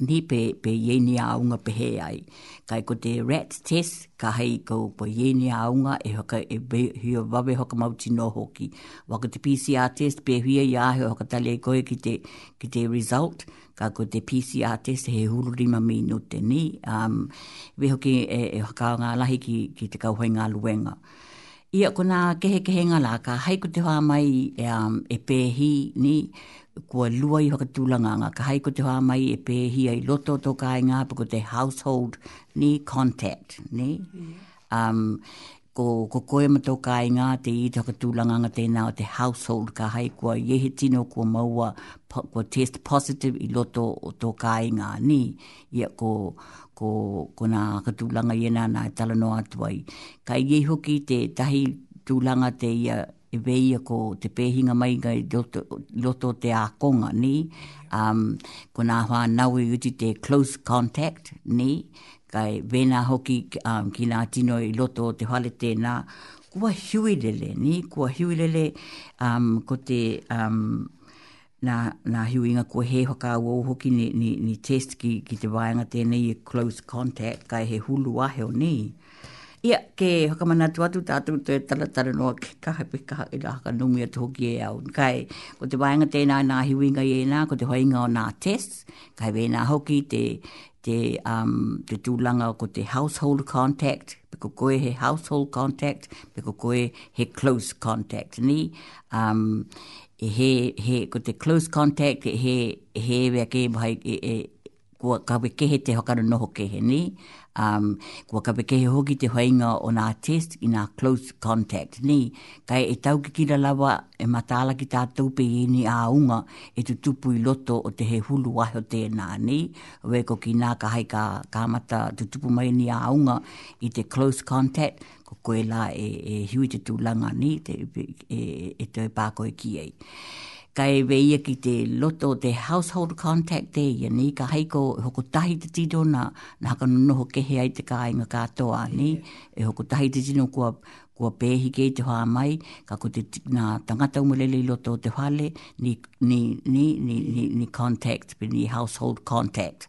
ni pe pe ye ni aunga pe he ai kai ko te rat test ka hei ko ko ye ni aunga e hoka e be hi o vawe hoka mau ti no hoki wa ko te PCR test pe hi ya he hoka tale ko ki te ki te result ka ko te PCR test he huru lima mi no te ni um we hoki e, e hoka nga lahi ki ki te kau hoi nga luenga Ia konā kehekehenga la ka hai ko te wha mai e pēhi ni kua lua i whakatulanganga ka hai ko te wha mai e pēhi ai loto to ka inga hape ko te household ni contact ni um, ko, ko koe ma tō ka inga te i te whakatulanganga tēnā o te household ka hai kua iehe tino kua maua kua test positive i loto o tō ka inga ni ia ko, ko, ko nā ka tūlanga ia nāna e tala noa atu ai. Ka ia i hoki te tahi tūlanga te ia e veia ko te pēhinga mai nga i roto, roto te ākonga, ni? Um, ko nā whānau i uti te close contact, ni? Kai vena hoki um, ki nā tino i roto o te whare tēnā, kua hiuilele, ni? Kua hiuilele um, ko te... Um, Nā, nā Hiuinga koe he whakaawowo hoki ni, ni, ni test ki, ki te waenga tēnei e close contact, kai he hulu aheo ni. Ia, ke whakamanatu atu tātou te taratara noa ke kaha pe kaha e nā haka nungi atu hoki e au. Kai, ko te waenga tēnā nā Hiuinga i ēnā, ko te hoinga o nā test, kai wēnā hoki te, te, um, te tūlanga ko te household contact, pe ko koe he household contact, pe ko koe he close contact, ni? Um, e he, he, ko te close contact, e he, he ewea ke hai, e, e, kua kawe kehe te whakara noho kehe, ni? Um, kua kawe kehe hoki te whainga o nā test i nā close contact, ni? Kai e tau ki kira lawa, e matāla ki tātou pe i ni āunga e tu tupu i loto o te he hulu wahe o tēnā, ni? Wē ko ki nā ka hai ka, ka mata tu tupu mai ni āunga i te close contact, ko koe la e, e hiwi te tūlanga ni, te, e, e te pā koe ki ei. Kai we ia ki te loto te household contact te ia ni, ka heiko e hoko tahi te tino na, na haka no noho ke hea i te kāinga kā toa ni, e hoko tahi te tino kua, kua pēhi ke i te hoa mai, ka ko te na tangata umulele i loto te whale, ni, ni, ni, ni, ni, ni contact, ni household contact.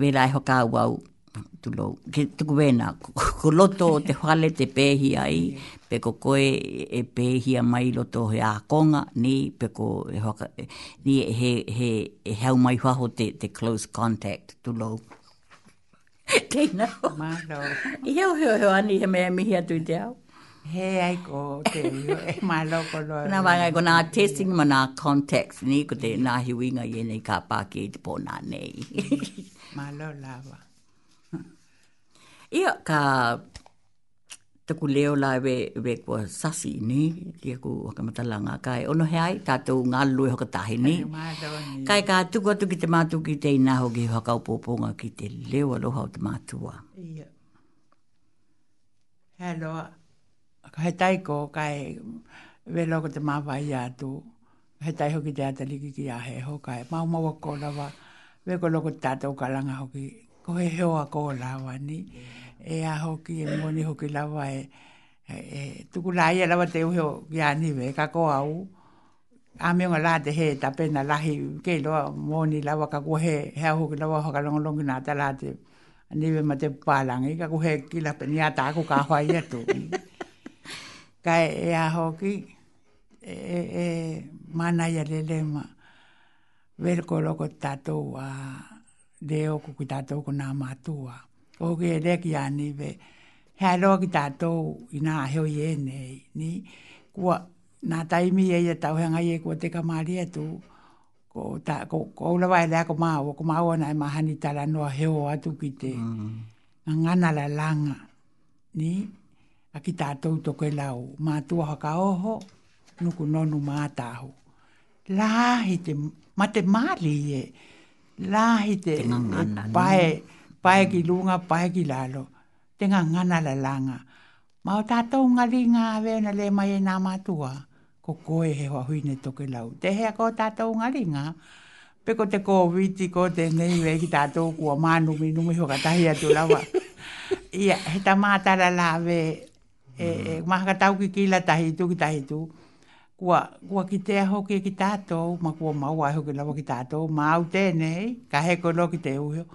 Wera e whakaau au, tulou, ke tuku wēnā, ko roto o te whale te pēhi ai, pe ko koe e pēhia mai i roto o he ākonga, nī, pe ko e whaka, nī, he, he, he hau mai whaho te close contact, tulou. Tēnā. Mātā. I heo heo heo ani he mea mihi atu i te ao. He ai ko te mātā ko no. Nā wāngai ko nā testing ma nā contacts ni ko te nā hiwinga i enei kā pāke i te pōnā nei. Mātā lava. Ia ka taku leo la we we ko sasi ni ki ko ka mata la nga kai ono he ai ta tu nga lu ho ka tahi ni kai ka tu ko tu ki te matu ki te ina ho ki ho ka po po nga ki te leo lo ho te matua ia hello ka he tai ko kai we lo ko te ma vai atu He tai hoki te ata riki ki a he hokai. Maumaua ko rawa, me ko loko tatou karanga hoki. Ko he heoa ko rawa ni. E a hoki, e moni hoki rawa e, e, e tuku la ia rawa te uheo ki a niwe, ka ko au. A me nga la te he ta pena lahi ke lo moni rawa ka ko he, he a hoki rawa hoka longo longo na ta la te niwe ma te palangi, ka ko he ki la pena ta ko ka hoi atu. Kai e a hoki, e mana ia le le ma ver ko lo ko ta to wa de o ku ta to ko na ma tu wa o ge de ki a ni ve ha lo ki ta to i na he o ye ne ni ku a na ta i mi e ta o nga ye ko te ka ma ri e tu ko ta ko ko lo va le ko ma o ko ma o na ma ha ni ta la no he o a tu ki te nga na la la nga Ni, a ki tatou toke la o matua whakaoho, nuku nonu mataho. La hi te mate mali e, la hi te pae, pae ki lunga, pae ki lalo, te ngangana la langa. Ma o tatou ngari nga vena le mai e na matua. Ko koe he hoa huine tokelau. Tehea ko tatou nga ringa. Pe ko te kowiti ko tenei wei ki tatou kua manumi numi whakatahi atu lawa. Ia, he tamatara lawe e, e mahaka tau ki kila tahi tu ki tahi tu. Kua, kua kitea hoki ki tatou, ma kua maua ai hoki lawa ki tatou, ma au tenei, ka heko lo ki te uio.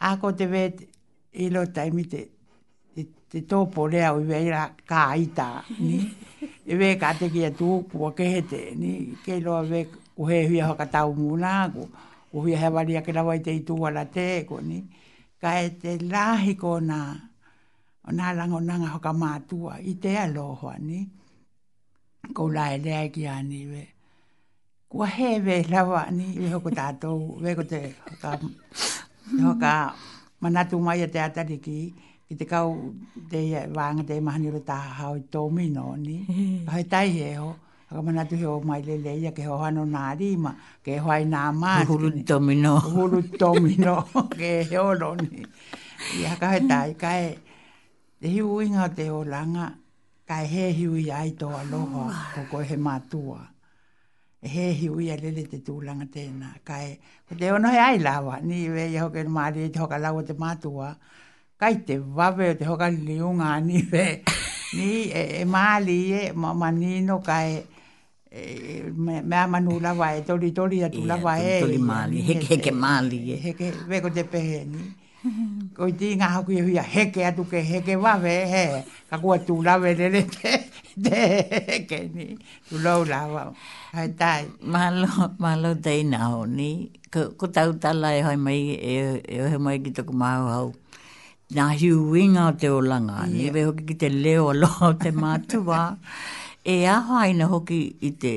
A ko te wei, i lo taimi te, Te tōpō rea o iwei rā, kā itā, nī. Iwe kā te ki a tū ōku a kehete, nī. Kei roa iwe, ko he hui a whakatau mūna aku. Ko hui a he wari ake rawa i te i tū ara tē, ko nī. Ka e te rāhi ko nā, o nā ranga o nā ngā whakamātua i te aloha, nī. Ko rā e rea ki a nī iwe. Kua hē wē rawa ni i hoko tātou, wē ko te whaka, te whaka manatu mai a te atariki, ki te kau te ia wānga te mahani ro tāhahau i tō mino, ni? Ka hai tai he ho, haka manatu he o mai lele ia ke hohano nā rīma, ke hoai nā mātu. Huru tō mino. Huru tō mino, ke he oro, ni? Ia ka hai tai, ka hai, te hiu inga o te o langa, ka hai he hiu i ai tō aloha, ko koe he mātua. He hiu ia lele te tūlanga tēnā. Kai, ko te ono he ai lawa, ni we ia hoke ni māri te hoka lawa te mātua. Kai te wawe o te hoka liunga, ni we, ni e, e māri e, ma, ma nino kai, e, me, mea manu lawa e tori tori atu yeah, lawa e. Tori māri, heke heke māri e. Heke, we ko te pehe ni. Ko iti nga hoki e huia heke atu ke heke wawe, he, ka kua tu lawe lele te, te heke ni, tu lau lawa, hai tai. Malo, malo tei na ho ni, ko, ko tau tala e hai mai, e, e ohe mai ki toku mahu hau, na hiu winga o te olanga, yeah. ni we hoki ki te leo alo te matua, e ahoa ina hoki i te,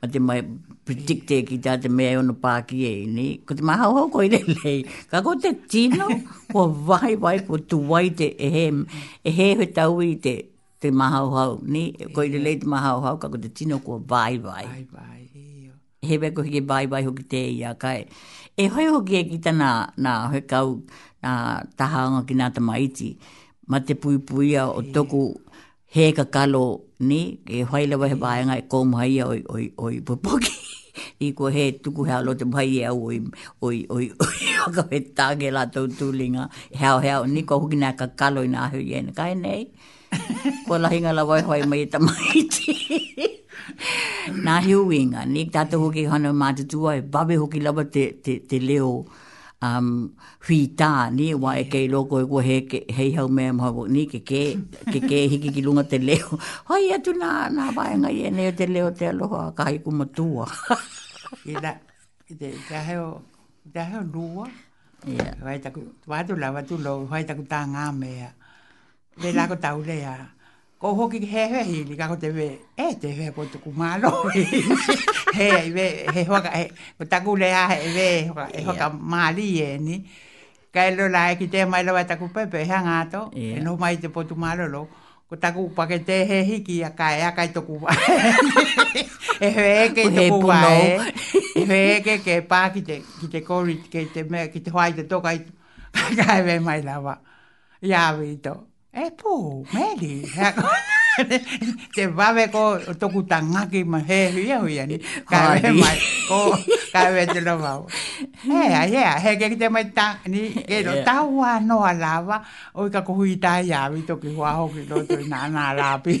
Ko te mai predicte ki tā te mea e ono pāki e ini, ko te mahau hau koi lelei. Ka ko te tino, ko vai vai, ko tu vai te e he, e he he tau i te, te mahau hau, ni, koi lelei te mahau hau, ka ko te tino, ko vai vai. Vai vai, iyo. He vai ko hiki vai vai hoki te ia kai. E hoi hoki e ki tana, na, he kau, na, taha anga ki nā tamaiti, ma te pui puia o toku, He kakalo ni, e whai lawa he waenga e kōmu hai ia oi, oi, oi, popoki. I ko he tuku he alo te whai e au oi, oi, oi, oi, whakawhetā ke la tau tūlinga. He ao, he ao, ni ko hoki nā kakalo i nā ahu i ena. Kai nei, ko lahinga lawa e whai mai e tamaiti. nā hiu inga, ni tātou hoki e whanau mātutu ai, wawe hoki lawa te, te, te leo whītā, nē, wā eke i rō koe kua hei hau mea mā wō, nē, ke kē, ke kē hiki ki runga te leo. Hai atu nā, nā wāenga i ēnei o te leo te aloha, ka hai kuma tūa. Ia nā, i te aheo, te aheo rūa. Ia. Wai taku, wā tu lawa tu lou, wai taku tā ngā mea. Wē lā ko tau lea. Ko hoki he wehi ni ka ko te we e te we ko tuku malo he we he hoka he ko taku le a he we hoka e hoka mali e ni ka lo la e ki te mai lo taku pepe he nga to e no mai te potu malo lo ko taku pa ke te he hiki a ka e a ka tuku wa e he ke te ko wa e he ke ke pa ki te ki te ko ri ke te me ki te hoai te toka ka ka e we mai la wa ya vi to E pū, Meri, hea kōrero, te wawe ko toku ta ngaki ma he huia huia ni. Ka he mai, ko, ka we te lo wau. Hea, hea, he ke te mai ta, ni, ke lo ta ua no a lava, o i ka kuhui ta i awi toki hua hoki lo tui na na la pi.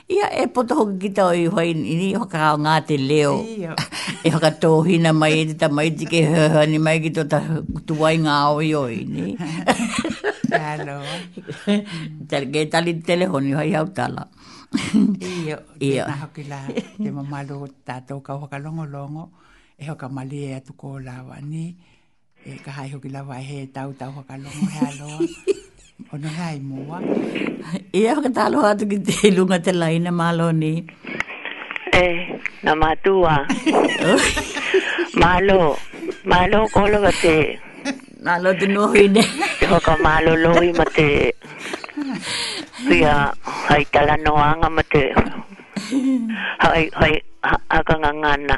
Ia e poto hoki ki tau i whai ini i whakao ngā te leo. Ia. e whakatōhina mai e te tamaiti ke heuheu ni mai ki tō ta tuai ngā oi oi, ni. Ano. Tere ke tali telefoni hai hau tala. Ia. Ia. Tēnā hoki la te mamalo tātou ka whakalongolongo e whakamali e atu kō lāua, ni. E ka hai hoki lawa he tau tau whakalongo he aloa. Ono he ai mua. E au ka talo atu ki te lunga te laina malo ni. E, na matua. malo, malo kolo ka te. Malo te nohi ne. Te whaka malo lohi ma te. Pia, hai tala noanga ma te. Hai, hai, akanga ngana.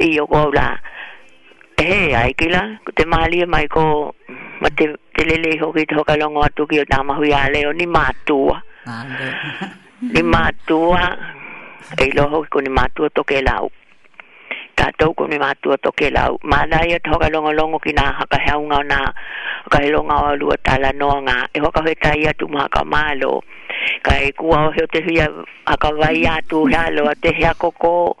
Io ko au la, E he ai ki la, ko te malie mai ko, ma te, te lele i hoki te whakalongo atu ki o ta mahui a leo ni matua. Ni matua, e i loho ki ko ni matua toke lau. Tatou ko ni matua toke lau. Ma la ia te whakalongo longo ki na haka he aunga o na haka he longa o alua tala noa nga, e whakahoe ta ia tu maha ka malo. Kai kua o heo te huia haka vai atu he alo a te hea koko,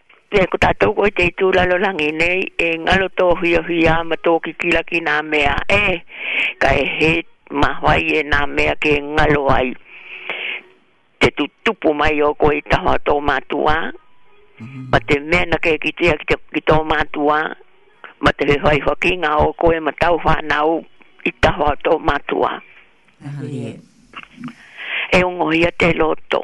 Pea ko tātou koe te tūlalolangi nei e ngaro tō huiahuia ma tō kikila ki nā mea e kai he mahwai e nā mea ke ngaro ai te tutupu mai o koe i taha o tō mātua ma te mea na ke kitea ki, te, ki tō mātua ma te he whai whakinga o koe ma tau whanau i taha o tō mātua. Aha, yeah. E ongohia te loto.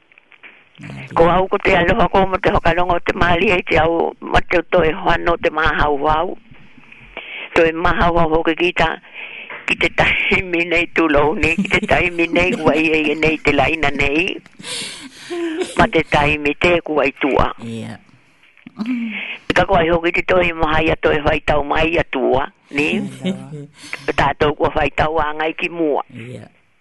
Ko au ko te aloha ko mo te whakarongo o te marie i te ao mateo toi hoa no te maha hoa au. Toi maha hoa hoki ki ta ki te taimi nei tu lo nei ki te taimi nei kua i e nei te laina nei. Ma te taimi te kua i tua. Yeah. Ka kua i hoki te toi maha i a toi whai tau mai i a tua. Ni? Tātou kua whai tau a ngai ki mua. Yeah.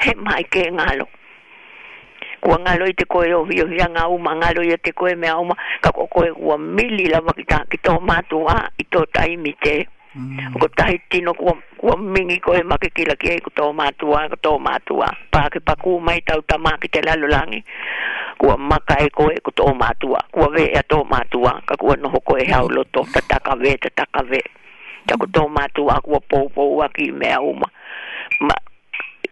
He mahi kē ngalo. Kua ngalo i te koe e ohiohia ngā uma, ngalo ia te koe mea uma, ka kua koe kua mili lava ki tā, ki tō mātou wā, i tō taimi te. Mm. Ko tahi tino kua, kua mingi koe ma ke kila ki ai ko tō mātou wā, ko tō mātou wā. Pā ke pakū mai tau tamā ki te lalolangi, kua maka e koe ko tō mātou wā, kua wē e a tō mātou wā, ka kua noho koe he au loto, ta takawē, ta takawē. Taku tō mātou āhua poupou a ki mea uma, ma,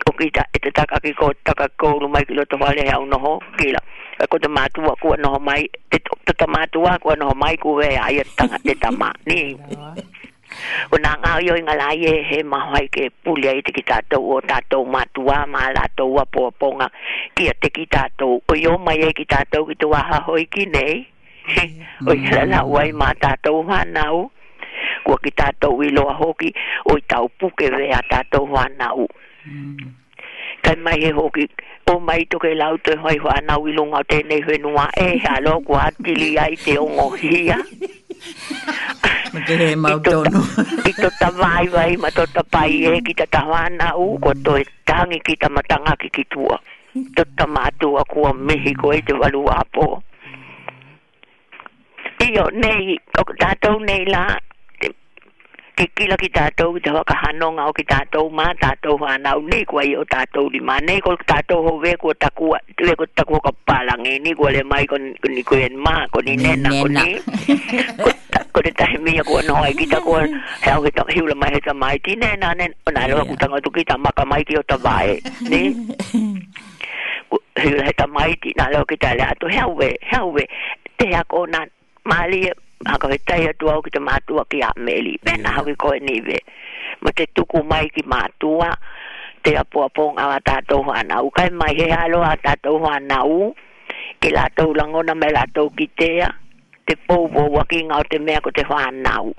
ko ki ta, e te taka ki ko taka ki kouru mai ki roto whare he au noho, kira, ko te mātua kua noho mai, te, to ta mātua kua noho mai ku e a ia tanga te tama, ni. Ko nā ngā io i ngā lā i e he maho hai ke puri ai te ki tātou o tātou mātua mā rātou apoaponga ki a te ki tātou o i o mai ai ki tātou ki te wāha hoi ki nei, Oi la la wai ma tatou whanau, kua ki tatou i loa hoki, oi tau puke we a tatou whanau. Kai mai he hoki, o mai to ke lau te whai whanau i lunga o tenei whenua e ha lo kua atili ai te ongo hia. Ma te he mau tonu. I to ta vai vai ma to ta pai e ki ta ta whanau, kua to e tangi ki ta matanga ki ki tua. Te tama atu a kua mihi koe te waru wa po. Io nei o tatou nei la ke kila ki tatou ki te whakahanonga o ki tatou ma tatou whanau nei kua io tatou li ma nei ko tatou ho we kua takua tu e kua takua ka palang e ni kua le mai ko ni kua en ma ko ni nena ko ni ko te tahimia kua noa e kita kua he au he tau hiula mai he tamai ti nena nena Ona he wakutanga toki ta makamaiti o ta vae, ne? He he tamaiti na leo ki ta le atu he aue, he aue, te hea kona mali e haka he tai atu au ki te mātua ki a Meli. Pena hau ki koe nive. Ma te tuku mai ki mātua, te apo apo ngā a tātou whānau. Kai mai he alo a tātou whānau, ki la tau langona me la tau ki tea, te pou wawaki ngā o te mea ko te whānau.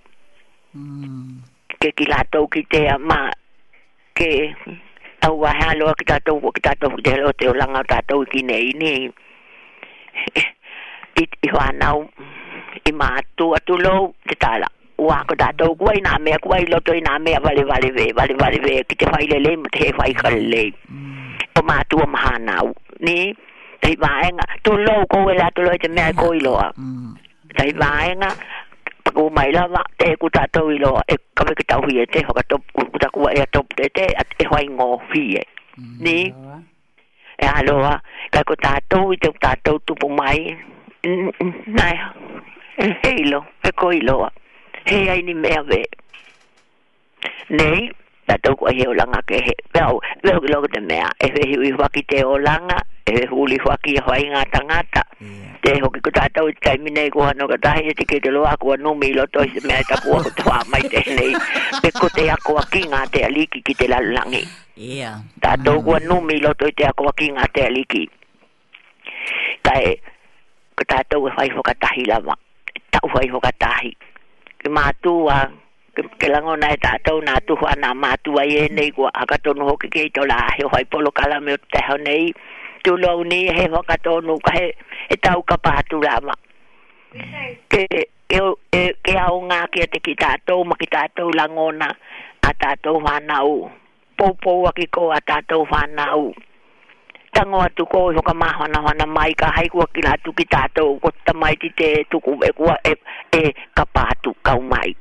Mm. Kē ki rātou ki te mā, kē, aua he aloha ki tātou, ko ki tātou hoki te aloha o te oranga o tātou i kinei nei. I whānau, i mātū atu lou te tāra, wā ko tātou kua i nā mea, kua i roto i nā mea warewarewē, warewarewē ki te whai lelei mō te he whai karelei. Ko mātū o Mahānau, nē, hei wāenga, tū lou, kōwera atu lou i te mea e kōiloa. Kei waenga, pakū mai rawa, te eku tātou i roa, e kawhe ki tau whie te, whakatopu, uta kua ea topu te te, e whai ngō whie. Ni? E a roa, kei ko tātou i te tātou tupu mai, nai, he ilo, he ko iloa, he aini mea wē. Nei, na tou kua he olanga ke he, me au, me hoki loku te mea, e whe hiwi whaki te olanga, e whe huli whaki e whai nga tangata. Te hoki ko tatou i te taimi nei koha no katahi e tiki te loa kua numi i loto i te mea e tapu aku te wha mai tenei, me ko te ako a ki nga te aliki ki te lalangi. Tatou kua numi i loto i te ako a ki nga te aliki. Kai, ko tātou e whai whakatahi rawa, e tauwhai whakatahi. Ki mātū wā, ke rangona e tātou nā tuwha, nā mātua i ēnei wā, haka tonu hoki kei tō rāheo hai polokalame o te taiho nei, tū nou nī he waka tōnu ka he, he tau kapa atu rawa. Ke, e, ke aonga ake te ki tātou ma ki tātou rangona a tātou whānau Poupou ake ko a tatou whanau. Tango atu ko i whakamahonahona mai ka haikua kila atu ki tatou ko te tamaiti te tuku e kua e e kapa atu kau mai.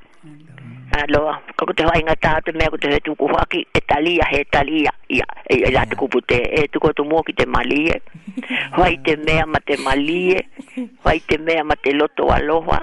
Na loa, ko te whainga ta te mea ko te he tuku whaki e talia he talia ia e la te kupu te e tuku atu mo ki te malie. Whai te mea ma te malie, whai te mea ma te loto aloha.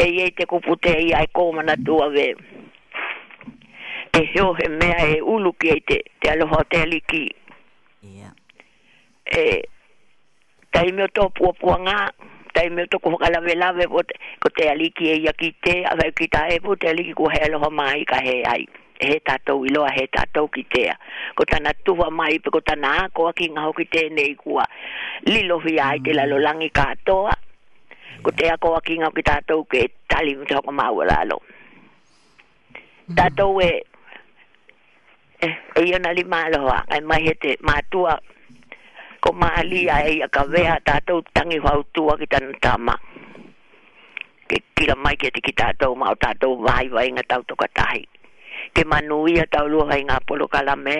E iei te kupu te ia e kō mana tu awe te heo he mea e ulu ki ai te te aloha o te aliki. Ia. E tahi me o tō puapua ngā, tahi me o tōku whakalawe lawe ko te, ko te aliki e ia ki te, a whai ki tā e pū te aliki kua he aloha mā i ka he ai. E he tātou i loa, he tātou ki tea. Ko tana tuha mai, ko tana ākoa ki ngā hoki tēnei kua lilohia ai te lalolangi kātoa. Ko te ako a Kinga ki tātou kei Tali me te whakamāua rā anō. Tātou e, e, e iona li māloha, e mai he te mātua, ko Māli a e ia ka wea tātou tangi whautua ki tana tāma. Ke kira mai kia te ki tātou mā o tātou vāi vai ngā tau toka tāhi. Ke manu ia tau lua hai ngā polo kalame,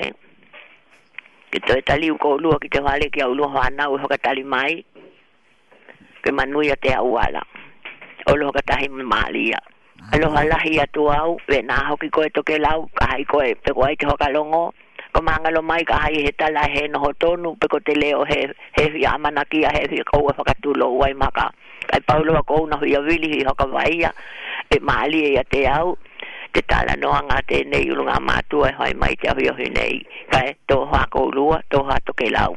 ke toi tali uko lua ki te whale ki au lua whānau e whakatali mai, ke manuia te au ala. O lo ka tahi me Maria. Aloha lahi atu au, wena hoki koe Tokelau, ka hai koe, pe ko ai te whakalongo, ko Mangalo mai ka hai he tala he noho tonu, pe ko te leo he he whi a manakia he whi koua whakatulo u Waimaka. Kai pau loa ko una whi a wilihi whakawaia, e malie ia te au, te tala noa nga tenei ulu nga matua e whai mai te awhiohi nei, kai, to hoa ko ulua, to hoa Tokelau.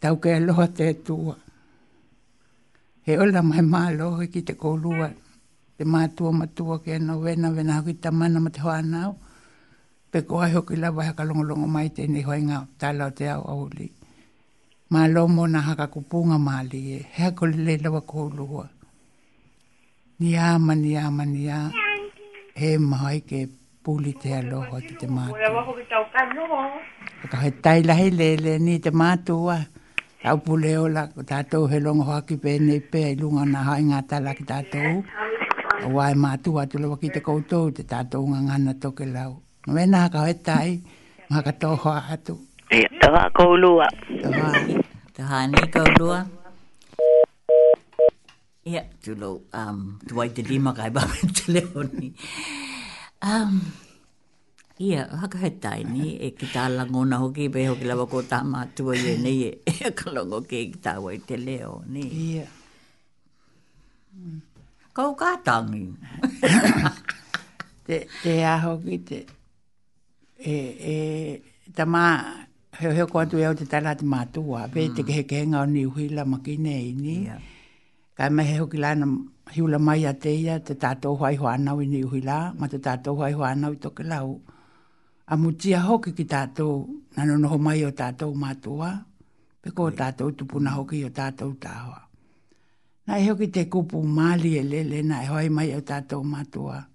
Tau ke aloha te atua. He ola mai malo e ki te korua. Te mātua matua ke no vena vena haki ta mana ma te whanau. Pe ko ai hoki la vai haka longo longo mai te nei hoi ngā tala o te au auli. Malo mo na haka kupunga mali e. He hako le le lawa korua. Ni a mani a mani a he maha i ke puli te aloha ki te matou. Ko ia waho ki tau kanoho. Ka he tai lahi le le ni te matou a tau pule ola ko tatou he longo haki pe nei pe i lunga na hai nga tala ki tatou. A wa e matou atu lo ki te koutou te tatou nga ngana to ke lau. No me na ka he tai ma ka to hoa atu. Ia, tau ha kou lua. Tau ha. Tau ha ni kou lua. Yeah, too low. Um, to wait the dima kai ba telefoni. Um, ia, haka he tai ni, e ki tā lango na hoki, pe hoki lawa ko tā mātua i e nei, e, e haka lango ke ki tā wai te leo, ni. Ia. Kau kā tangi. te, te aho ki te, E, e, ta mā, heo heo kua tui au te tala te mātua, pē mm. te kehe kehe ngā ni uhi la maki nei ni. Yeah. Ka me he hoki lana hiula mai a te ia, te tātou hai hoa anau ni uhi la, ma te tātou hai hoa anau i toke lau. A mutia hoki ki tātou, na no noho mai o tātou mātua, pe ko tātou tupuna hoki o tātou tāwa. Na e hoki te kupu māli e lele, na e hoai mai o tātou mātua. Mātua.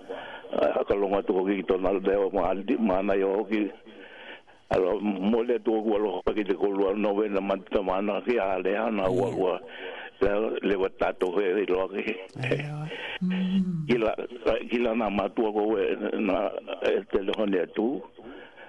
I whakalongo atu hoki ki tōna reo Māori, māna iho hoki. Arā, mōhio atu ōku aroha ki te korua o Novena mā te wānanga ki a Hāre Hāna ua ua rewa tātou he riro ake. Kila nā mātua koe nā te rehone atu.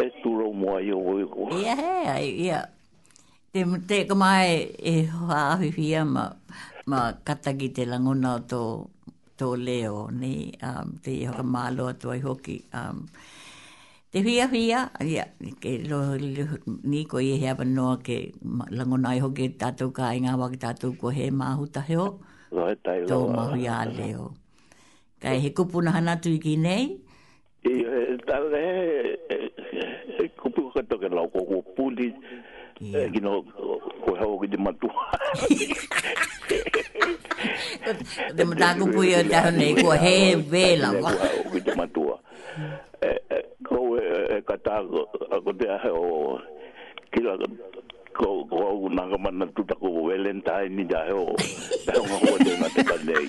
E tūrou mo ai o e hoa. Ia he ai, ia. Te mute ka mai e whāwhiwhia ma, ma kataki te langona o tō, tō leo, ni, um, te i haka mālo atu ai hoki. Um, te whia whia, ia, ke lo, ni ko i hea wanoa ke langona ai hoki tātou ka i ngā waki tātou ko he māhuta heo, tō mahu i a leo. Kai he kupuna hanatu i ki nei, Io, he tare, he kupu whakatoke lau ko ko puli, e kino ko hau ki te matua. Te mata kupu io te hau nei, ko he vē lawa. Ko hau ki te matua. Ko e kata ko te ahe o kila ko hau nā ka mana tutaku o Valentine i te ahe o te hau ngahua nei nā te kanei.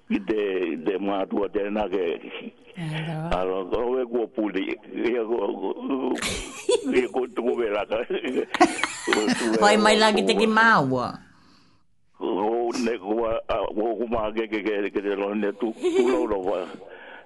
ki te, te mātua tēnā ke. Ara, kau e kua puli. Ia kua, ia kua tuku wera. Pai mai la ki te ki māua. Ko ne kua, ko kumā ke ke ke ke te rau ne tu, tu rau rau wai.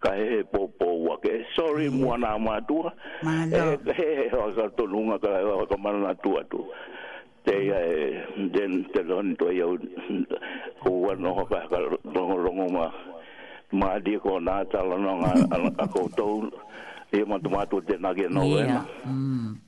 Ka hehe poupou ake. Sorry e mua nā mātua. Mahalo. E hehe whaka tonu ngā ka whakamananatu atu. Tēia e Jen te nonito ai au ko ua nō ka ka rongorongo mā mā rie ko nā tālana ngā a koutou. E mata mātua tēnā kia nō wēnā. Yeah.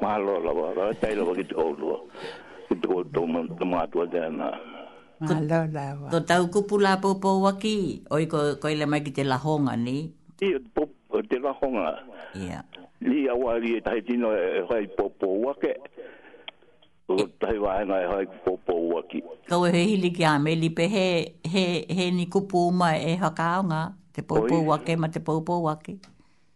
Mahalo rawa, rawa tai rawa ki te kōrua, ki te kōrua tō mātua te ana. Mahalo rawa. Ko tāu kupu la poupou aki, oi ko koe le mai ki te lahonga ni? Ia, ko te lahonga. Ia. Ni a wāri e tahi tino e whai poupou ake, ko tahi wāenga e whai poupou aki. Kau e he hili ki a Meli pe he, he, he ni kupu uma e whakaonga, te poupou ake ma te poupou aki.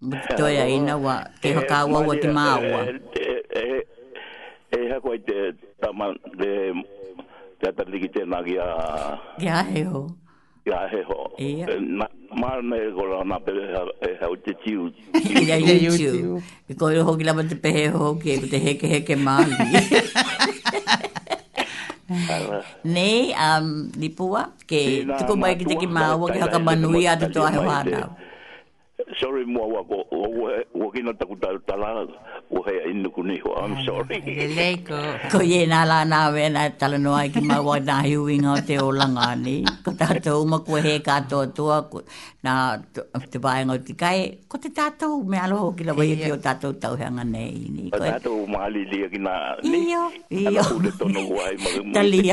Mokitoea i nawa te whakaawau o te māua. E hia koe te tama te kia tamariki tēnā ki a. Ki a Heho. Ki a Heho. Ia. Māra nei ko nā pepeha e hia o te tiu. Ia i a tiu. I koe hoki lava te pehe hoki ko te heke heke māli. Nei a Nipua ke tuku mai ki te ki māua ki haka manuia te toa he whānau. Sorry mua wa ko ko kina taku ta ta la ko he i nuku ni ho I'm sorry. Lelei ko. Ko ye na la na we na ta la no ai ki ma wa na hi winga o te olanga ni ko ta to uma ko he ka to to ko na te vai ngo ti kai ko te ta to me alo ki la vai ki o ta to tau hanga nei ni ko ta to ma li li ki na ni. Io io. Ko le to no wa ma ta li.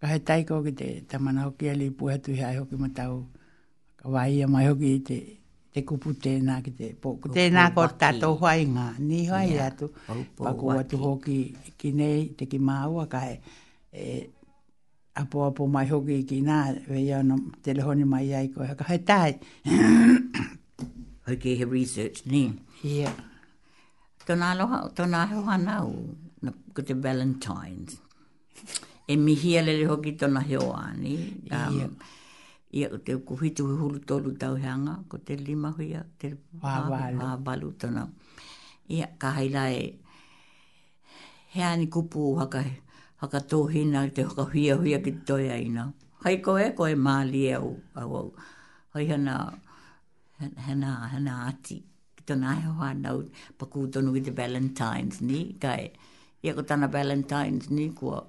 Ka he taiko ki te tamana hoki a Lipu hatu he ai hoki ma tau. Ka wāia mai hoki i te, te kupu tēnā ki te pō. Ko tēnā ko tato whai ngā, ni hai yeah. atu. Paku atu hoki ki nei, te ki māua ka he, e, apo apo mai hoki ki nā, wei ana telehoni mai ai ko ka he tai. Hoki he research, ni. Yeah. Tona aloha, tona aloha nau, ko te Valentine's. E mihia lele hoki tona heo ani. Um, yeah. Ia o te uku whitu he hulu tolu tau he anga, ko te lima huia, te wāwalu tona. Ia, ka hai lai, he ani kupu haka, haka tōhina, te haka huia huia ki toi aina. Hai koe, koe māli e au, au, au. Hai hana, Hana, hana ati, ki tona ahe whanau, paku tonu ki te Valentine's, ni, kai. Ia ko tana Valentine's, ni, kua.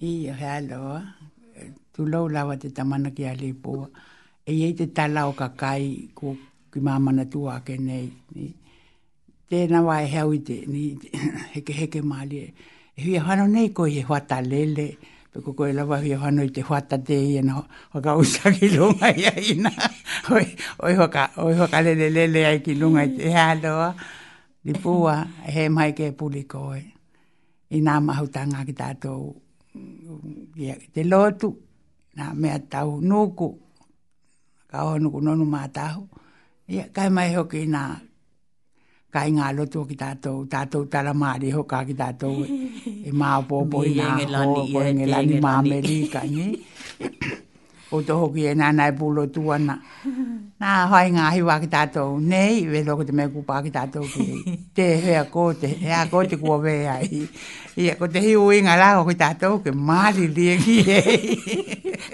I a hea lawa, tu lau lawa te tamana ki a Leipoa. E iei te tala o kakai, ko ki mamana tu ake nei, ni. Tēnā wā e hau i te, ni, heke heke mārie. E hui awhano nei koe he whata lele, pe ko koe lawa hui awhano i te whata te i ena whakausa ki runga i a ina. Oi, oi whaka, oi whaka lele lele ai ki runga i te hea loa, ni pua, he mai ke puli koe. I nā mahu tanga ki tātou, ki te lotu, nā mea tau nūku. ka oha nuku nonu mātāhu. Ia, kai mai hoki nā, kai ngā loto ki tātou, tātou tala māri ho kā ki tātou e, e māpōpō i nā ho, ko e ngelani māmeri ka ni. O to hoki e nāna e pūlo tū ana. Nā, hai ngā hiwa ki tātou, nei, we loko te mea kūpā ki tātou ki te hea kō te, hea kō te kua wē ai. Ia, ko te hiu inga rā, ko tātou ke māri rie ki e.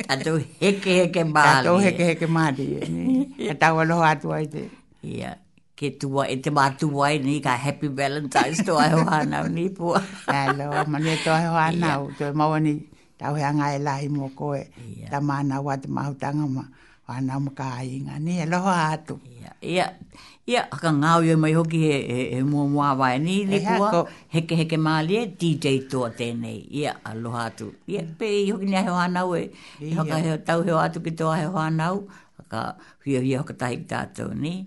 Tātou heke heke māri. Tātou heke heke māri e. Ka tāu aloha atua i te. Ia, ke tua e te mātu wai ni, ka happy valentine's to ai hoa nau ni pua. Hello, mani e to ai hoa nau, to e maua ni. Taohe anga e lahi mo koe, ta mana wa te mahu tanga ma, wa na mo ka inga, ni e loho atu. Ia, ia, ia, ka ngau ia mai hoki he, he, he mua mua wa e ni le kua, heke heke mali e, DJ to tenei, ia, aloha atu. Ia, mm. pe i hoki ni ahe wana we, i hoka he tau he atu ki to ahe wana u, ka hia hia hoka tahi ki tatou ni.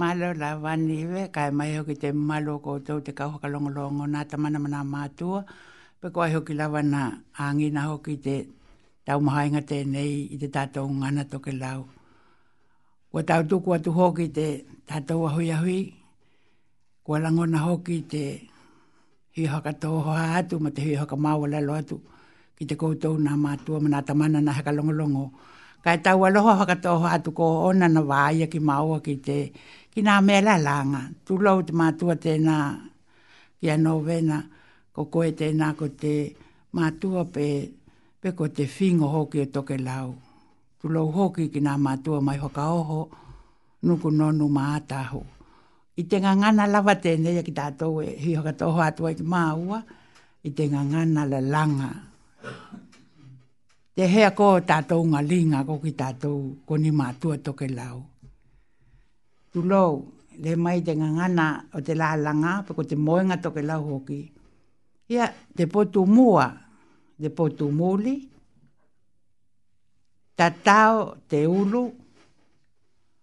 Malo la vani ve kai mai ho ki te malo ko to te kau ka longo longo na ta mana mana ma tu pe ko ai ho ki la vana angi na ho ki te tau mai nga te nei i te tato ngana to ke lau ko tau tu ko tu ho ki te tato ho ya hui Kua rangona hoki te hui whakatōhoha atu ma te hui whakamāwalalo atu ki te koutou nā mātua ma nā tamana nā Hekalongolongo. Kai tau aloha whakatōhoha atu ko ona na wāia ki māua ki te ki nā mea la lānga. Tūlou te mātua tēnā ki a Novena ko koe tēnā ko te mātua pe pe ko te whingo hoki o toke lau. Tūlou hoki ki nā mātua mai whakaoho nuku nonu mā atahu. I te ngangana lawa tenei ki tatou e hi whakatoho atu ai ki maua, i te ngangana le langa. Te hea ko tatou nga linga ko ki tatou ko ni matua to ke lau. Tu lou, le mai te ngangana o te la langa, pe ko te moenga to ke lau hoki. Ia, te potu mua, te potu muli, tatao te ulu,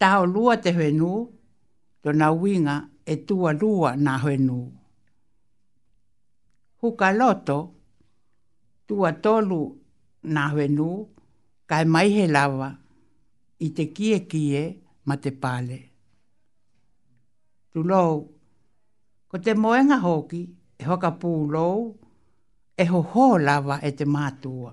Taho rua te whenu, tona winga e tua rua na whenu. Huka loto, tua tolu na whenu, kai mai he lawa, i te kie kie ma te pale. Tu lou, ko te moenga hoki, e whakapu lou, e ho ho lawa e te matua.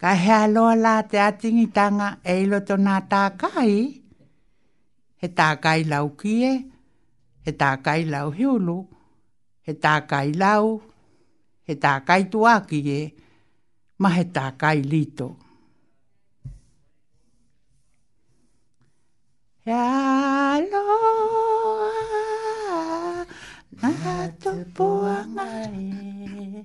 Ka hea loa la te atingitanga e i roto na Tākai? He Tākai lau kie, he Tākai lau hiulu, he Tākai lau, he Tākai tuakie, ma he Tākai lito. Hea loa na to poanga e.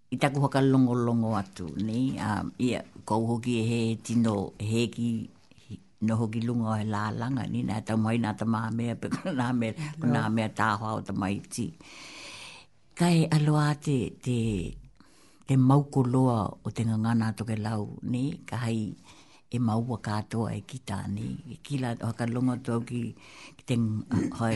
I taku whakalongolongo atu, nei, a, ia, kou hoki e he tino hēki, noho ki lunga o he lālanga, nei, nā tau mai nā tamāmea, pe ko nā mea, ko nā mea tāhoa o tamaiti. Kai aloā te, te, te mauko loa o te ngangana toke lau, nei, ka hai, e maua katoa e kita, nei, e kila, whakalongo tau ki, ki te, hai,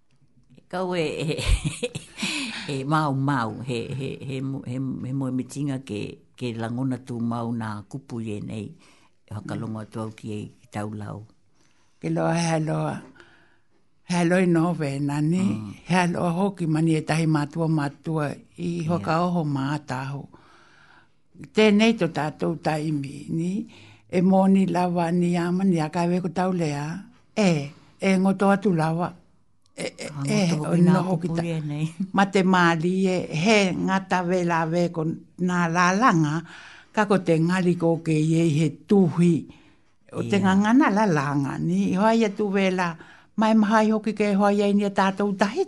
Kau e, e, e māu māu, he, he, he, he, he moe mitinga ke, ke langona tū māu nā kupu i enei, e whakalongo atu au ki ei ki tau lau. Ke loa he loa, he loa i nō wēna ni, mm. he loa hoki mani e tahi mātua mātua i hoka yeah. oho mātāhu. Tēnei to tātou taimi, ni? E mōni lawa ni a mani a kāwe ko tau lea, e, e ngoto atu lawa, e, e, e, o noho ki ta, ma te māli e, he ngata we la we ko nā la langa, ka ko te ngari ko ke i e he tuhi, o te ngangana la langa, ni? Hoa ia tu we la, mai mahai hoki ke hoa ia i ni a tātou tahi,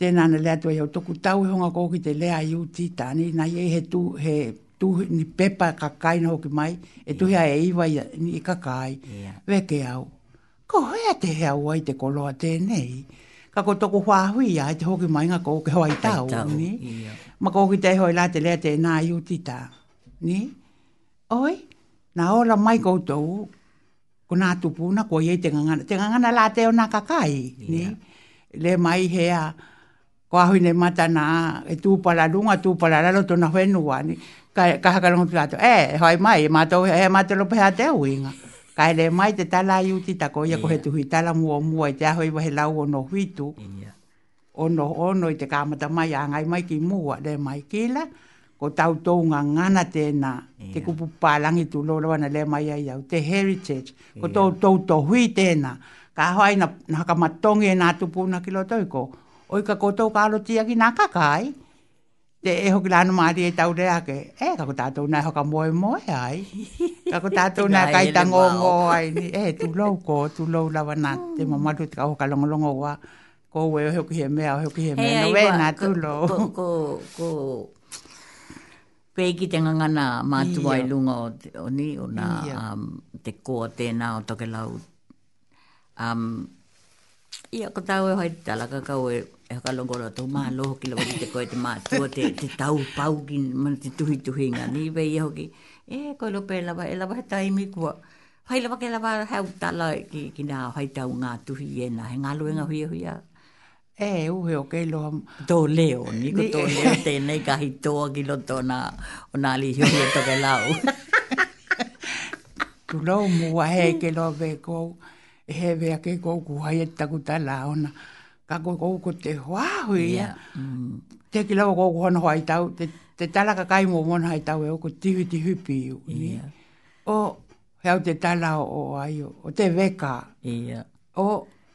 Tēnā ana lea tua iau toku tauihonga ko ki te lea i uti tāne, nā iei he tū, he tū, ni pepa ka kaina hoki mai, e tuhi ai e iwa i, i ka kai, yeah. weke au. Ko hea te hea ua i te koloa tēnei? Ka ko toku whāhui ai te hoki mai ngā ko ke hoa i tau, ni? Yeah. Ma ko ki te hoi lā te lea tēnā i uti tā, ni? Oi, nā ora mai koutou, Ko nā tupuna, ko ia i te ngangana. Te ngangana lā te ona kakai, ni? Yeah. Le mai hea, ko ahui nei mata nā, e tūpala runga, tūpala raro tona whenua, ni? Ka, ka hakarongo tu tātou, e, eh, hoi mai, e mātou, he mātou lope hea te au inga. Ka ele mai te tala i uti tako, ia yeah. ko he tuhi tala mua mua i te ahui wahe lau ono whitu. Yeah. Ono-ono i te kāmata mai a ngai mai ki mua, le mai kila, ko tau tounga ngana tēnā, te kupu pālangi tu lolo ana le mai ai au, te heritage, ko tō tōu tō hui tēnā, ka hoa ina hakamatongi e nā tupuna ki lo toi ko, oi ka kōtou ka arotia ki nā kakai, Te e hoki la no maari e tau rea ake, e ka ko tatou na e whakamoemoe ai, ka ko tatou na e kaitangongo ai ni, e tu lou ko, tu lou lawa na te mamaru te ka o whakalongolongo wa, ko ue o hoki he mea, o hoki he mea, no we na tu lou. Ko, ko, ko, pei ki te ngangana mātua i lunga o, o ni, o na, um, te koa tēnā o Tokelau, Um, Ia, ko tāu e hoai te talaka kau e, e whakalongo rā tō mālo hoki lawa ki te koe te mātua, te, te tau pau ki mana te tuhi tuhi ngā ni vei ia hoki. E, koe lope e lawa, e lawa he taimi kua. Hai lawa ke lawa hau tala ki, ki nā hai tau ngā tuhi e nā, he ngā luenga huia huia. E, uhe o kei loa. Tō leo, ni ko tō leo tēnei ka hi tōa ki loto nā, o nā li hiori e toke lau. Tu lau mua he ke loa vē kou, e he vē ake kou ku hai e taku tā la ona. Ka kou kou ko te hoa hui ia. Mm. Te ki lau kou kuhana hoa i tau, te, te tala ka kai mō mōna hai tau e o ko tihu tihu pi u. Yeah. O, he au te tala o, o ai o, o te veka. Yeah. O,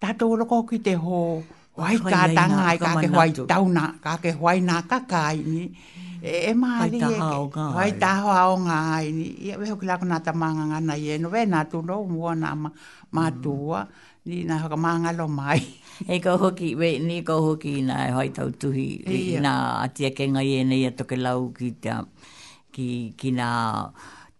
Tatou roko ki te ho wai ka tanga ai ka ke wai tauna, ka ke wai na ka kai ni. E, e maari e ke, wai taho a o nga ai ni. Ia weho ki lako na ta manga nga na ye no we na tu no mua na ma, ma tua. Ni na haka manga lo mai. E ka hoki, we, ni ka hoki na e hai tau tuhi. Ia. Na atia ke nga ye nei a toke lau ki ta, Ki, ki nā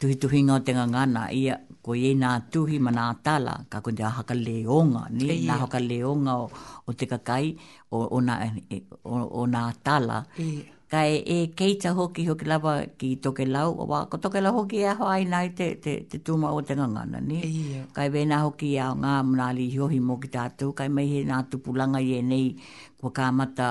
tuhituhinga o te ngangana, ia, ko iei nā tuhi ma nā tala, ka ko te haka leonga, ne, yeah. nā haka leonga o, o te kakai, o, o, nā, e, o, o nā tala. Yeah. Ka e, e keita hoki, hoki lava ki toke lau, o wā, ko toke lau hoki e aho ai nai te, te, te tūma o te ngangana, ne? Yeah. Kai wēnā hoki a ngā mnāli hiohi mō ki tātou, kai mei he nā tupulanga i e nei, kua kāmata,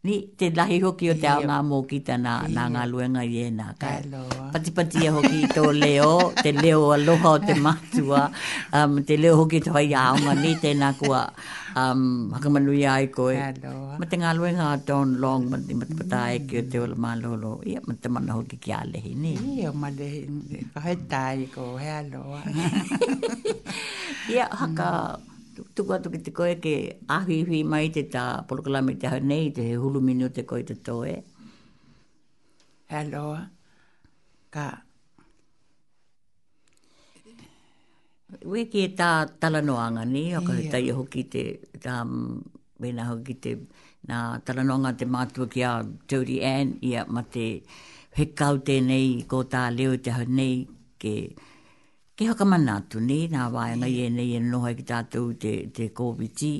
Ni, tētahi hoki o te ao ngā mōkita nā, nā ngā luenga i ēnā. Ka patipati e hoki i tō leo, te leo aloha o te mātua, um, te leo hoki te whai aonga ni, tēnā kua um, hakamanui ai koe. Hello. Ma te ngā luenga a Don Long, ma te matapata mm. e ki o te ola mālolo, ia, ma te mana hoki ki a lehi, ni. Ia, ma lehi, ka he tāi ko, he aloha. ia, haka, mm. Tuku atu ki te koe ke ahuihui mai te ta polokalame i te hau nei, te he hulu minu te koe te toe. Hello, ka. Wiki e ta tala no anga ni, o ka ta i hoki te ta bena hoki te na tala no anga te mātua ki a Jody Ann i a mate he kau tēnei ko tā leo te hau nei ke Ki whakamana atu nei nā waenga i ēnei e noho ai ki tātou i te, te kōwhiti,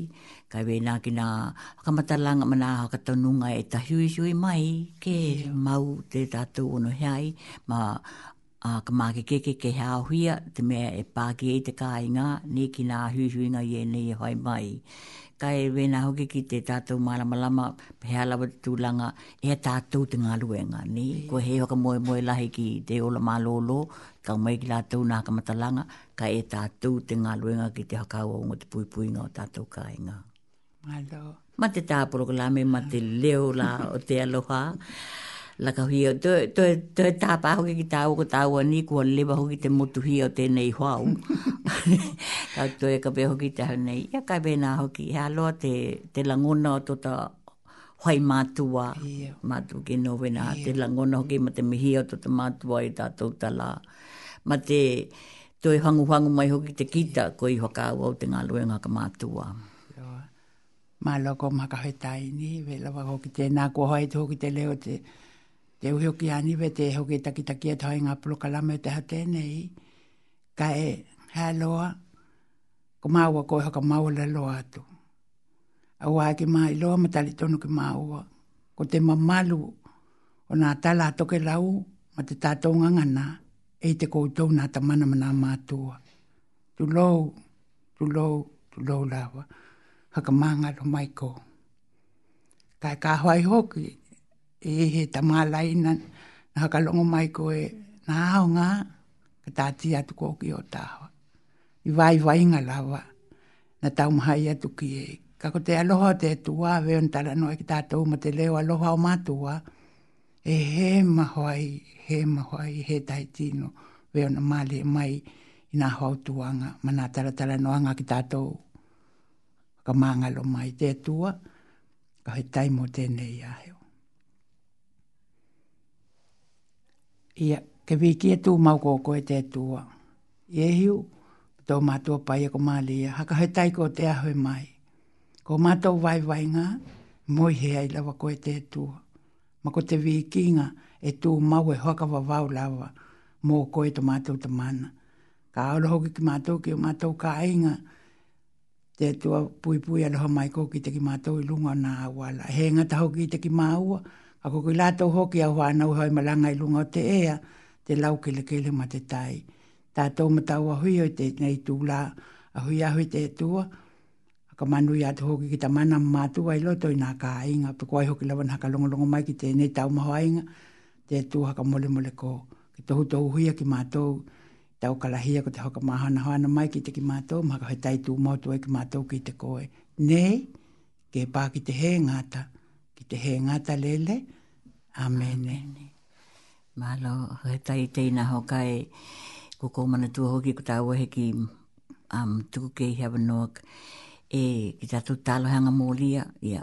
kai wēnā ki nā whakamata langa manā haka tonunga e tahiuiui mai ke mau te tātou ono he ai, ma a ka mākeke ke ke hāohia te mea e pāki ai te kāinga nei ki nā huihuinga i ēnei e whai mai. Kai wēnā hoki ki te tātou mālamalama, he alawa te tūlanga, e a tātou te ngā ruenga, nei, ko he whakamoemoe lahi ki te ola mālōlō, Tau mai ki rātou nā hakamata langa, ka e tātou te ngā luenga ki te hakaua o ngō te puipuinga o tātou kāinga. Malo. Ma te tā porokalame, ma te leo la o te aloha. La ka hia, to, to, to e tā pā hoki ki tā o ko tāua ni, kua lewa hoki te motu hia o tēnei whao. ka to e ka pē hoki te hau nei. Ia ka pē nā hoki, he aloha te, te langona o tō tā whai mātua, yeah. mātua ki nō wena yeah. te langona hoki ma te mihi o te mātua i tātou ta la. Ma te toi hangu hangu mai hoki te kita yeah. ko i whakaawa o te ngā luenga ka mātua. Yeah. Mā loa kua makawe tāi ni, we lawa hoki tēnā kua hoa i te hoki te leo te te uhi hoki ani we te hoki e takitaki e tāi ngā puro kalame te ha tēnei. Ka e, hea loa, ko māua koe haka māua le loa atu. a wā ki mā i loa matari tonu ki mā ua. Ko te mamalu o nā tala a toke lau ma te tātou ngangana e te koutou nā ta mana mana mātua. Tu lou, tu lou, tu lou lawa, haka mānga lo mai ko. Kai kā hoa i hoki, e he ta mā lai na, na haka longo mai ko e nā au ngā, ka tātia atu kōki o tāwa. I wai wai ngā lawa, Na taumaha ia tuki e. Ka ko te aloha o te atua a Vern tara noa ki tatou ma te leo aloha o matua e he mahoai, he mahoai, he tai tino ve ona male mai i na hau tuanga ma na tara tara noa nga ki tatou ka mangalo mai te atua ka he tai mo tenei a heo. Ia, ke wiki e tū mau kō koe te Atua, i Ehiu, ki tō mātua pai e Komalia, haka he taika o te aho e Mai. Ko mātou waiwainga, e moe he ai lawa koe te Atua, ma ko te wikinga e tū mau e hoaka wawao lawa mō koe to mātou tamana. Ka aroha hoki ki mātou ki o mātou kāinga, Te Atua puipui aloha mai ko ki te ki mātou i runga nā aua la. He ngata hoki te ki māua, a ko ki lātou hoki au whānau hau malanga i runga o te ea, te lau kele kele ma te tai. Tātou ma tāua hui hoi te nei tū la, a hui ahui te Atua, a ka manui atu hoki ki ta mana mātua i loto i nā kā inga, pe koai hoki lawa nā ka longolongo mai ki te nei tau maho ainga, te Atua haka mole mole ko, ki tohu tohu huia ki mātou, Te ao karahia ko te whakamahana haana mai ki te ki mātou, mā ka whai taitū mau tō e ki mātou ki te koe. Nei, kē pā ki te hē ngāta, ki te hē ngāta lele. Āmene. Āmene. Mālo, he tai teina hokai, ko kō mana tua hoki ko tāua he ki um, tuku ke i have a knock, e ki tātou tālohanga mōlia, ia,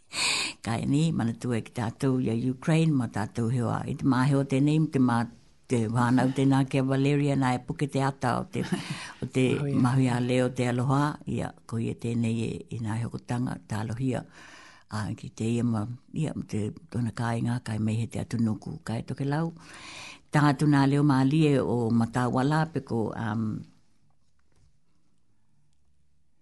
Kai ni, manatu e ki tātou i a Ukraine, ma tātou heo a, i te māheo tēnei, te mā, te whānau tēnā ki a Valeria, nā e puke te ata o te, o te mahuia. mahuia leo te aloha, ia, ko ia tēnei e, i nā hokotanga, tā alohia, a, ki te ia ma, ia, ma te tona kāinga, kai mei he te atu nuku, kai toke lau. Tā atu nā leo mā lie o Matawala, peko, um,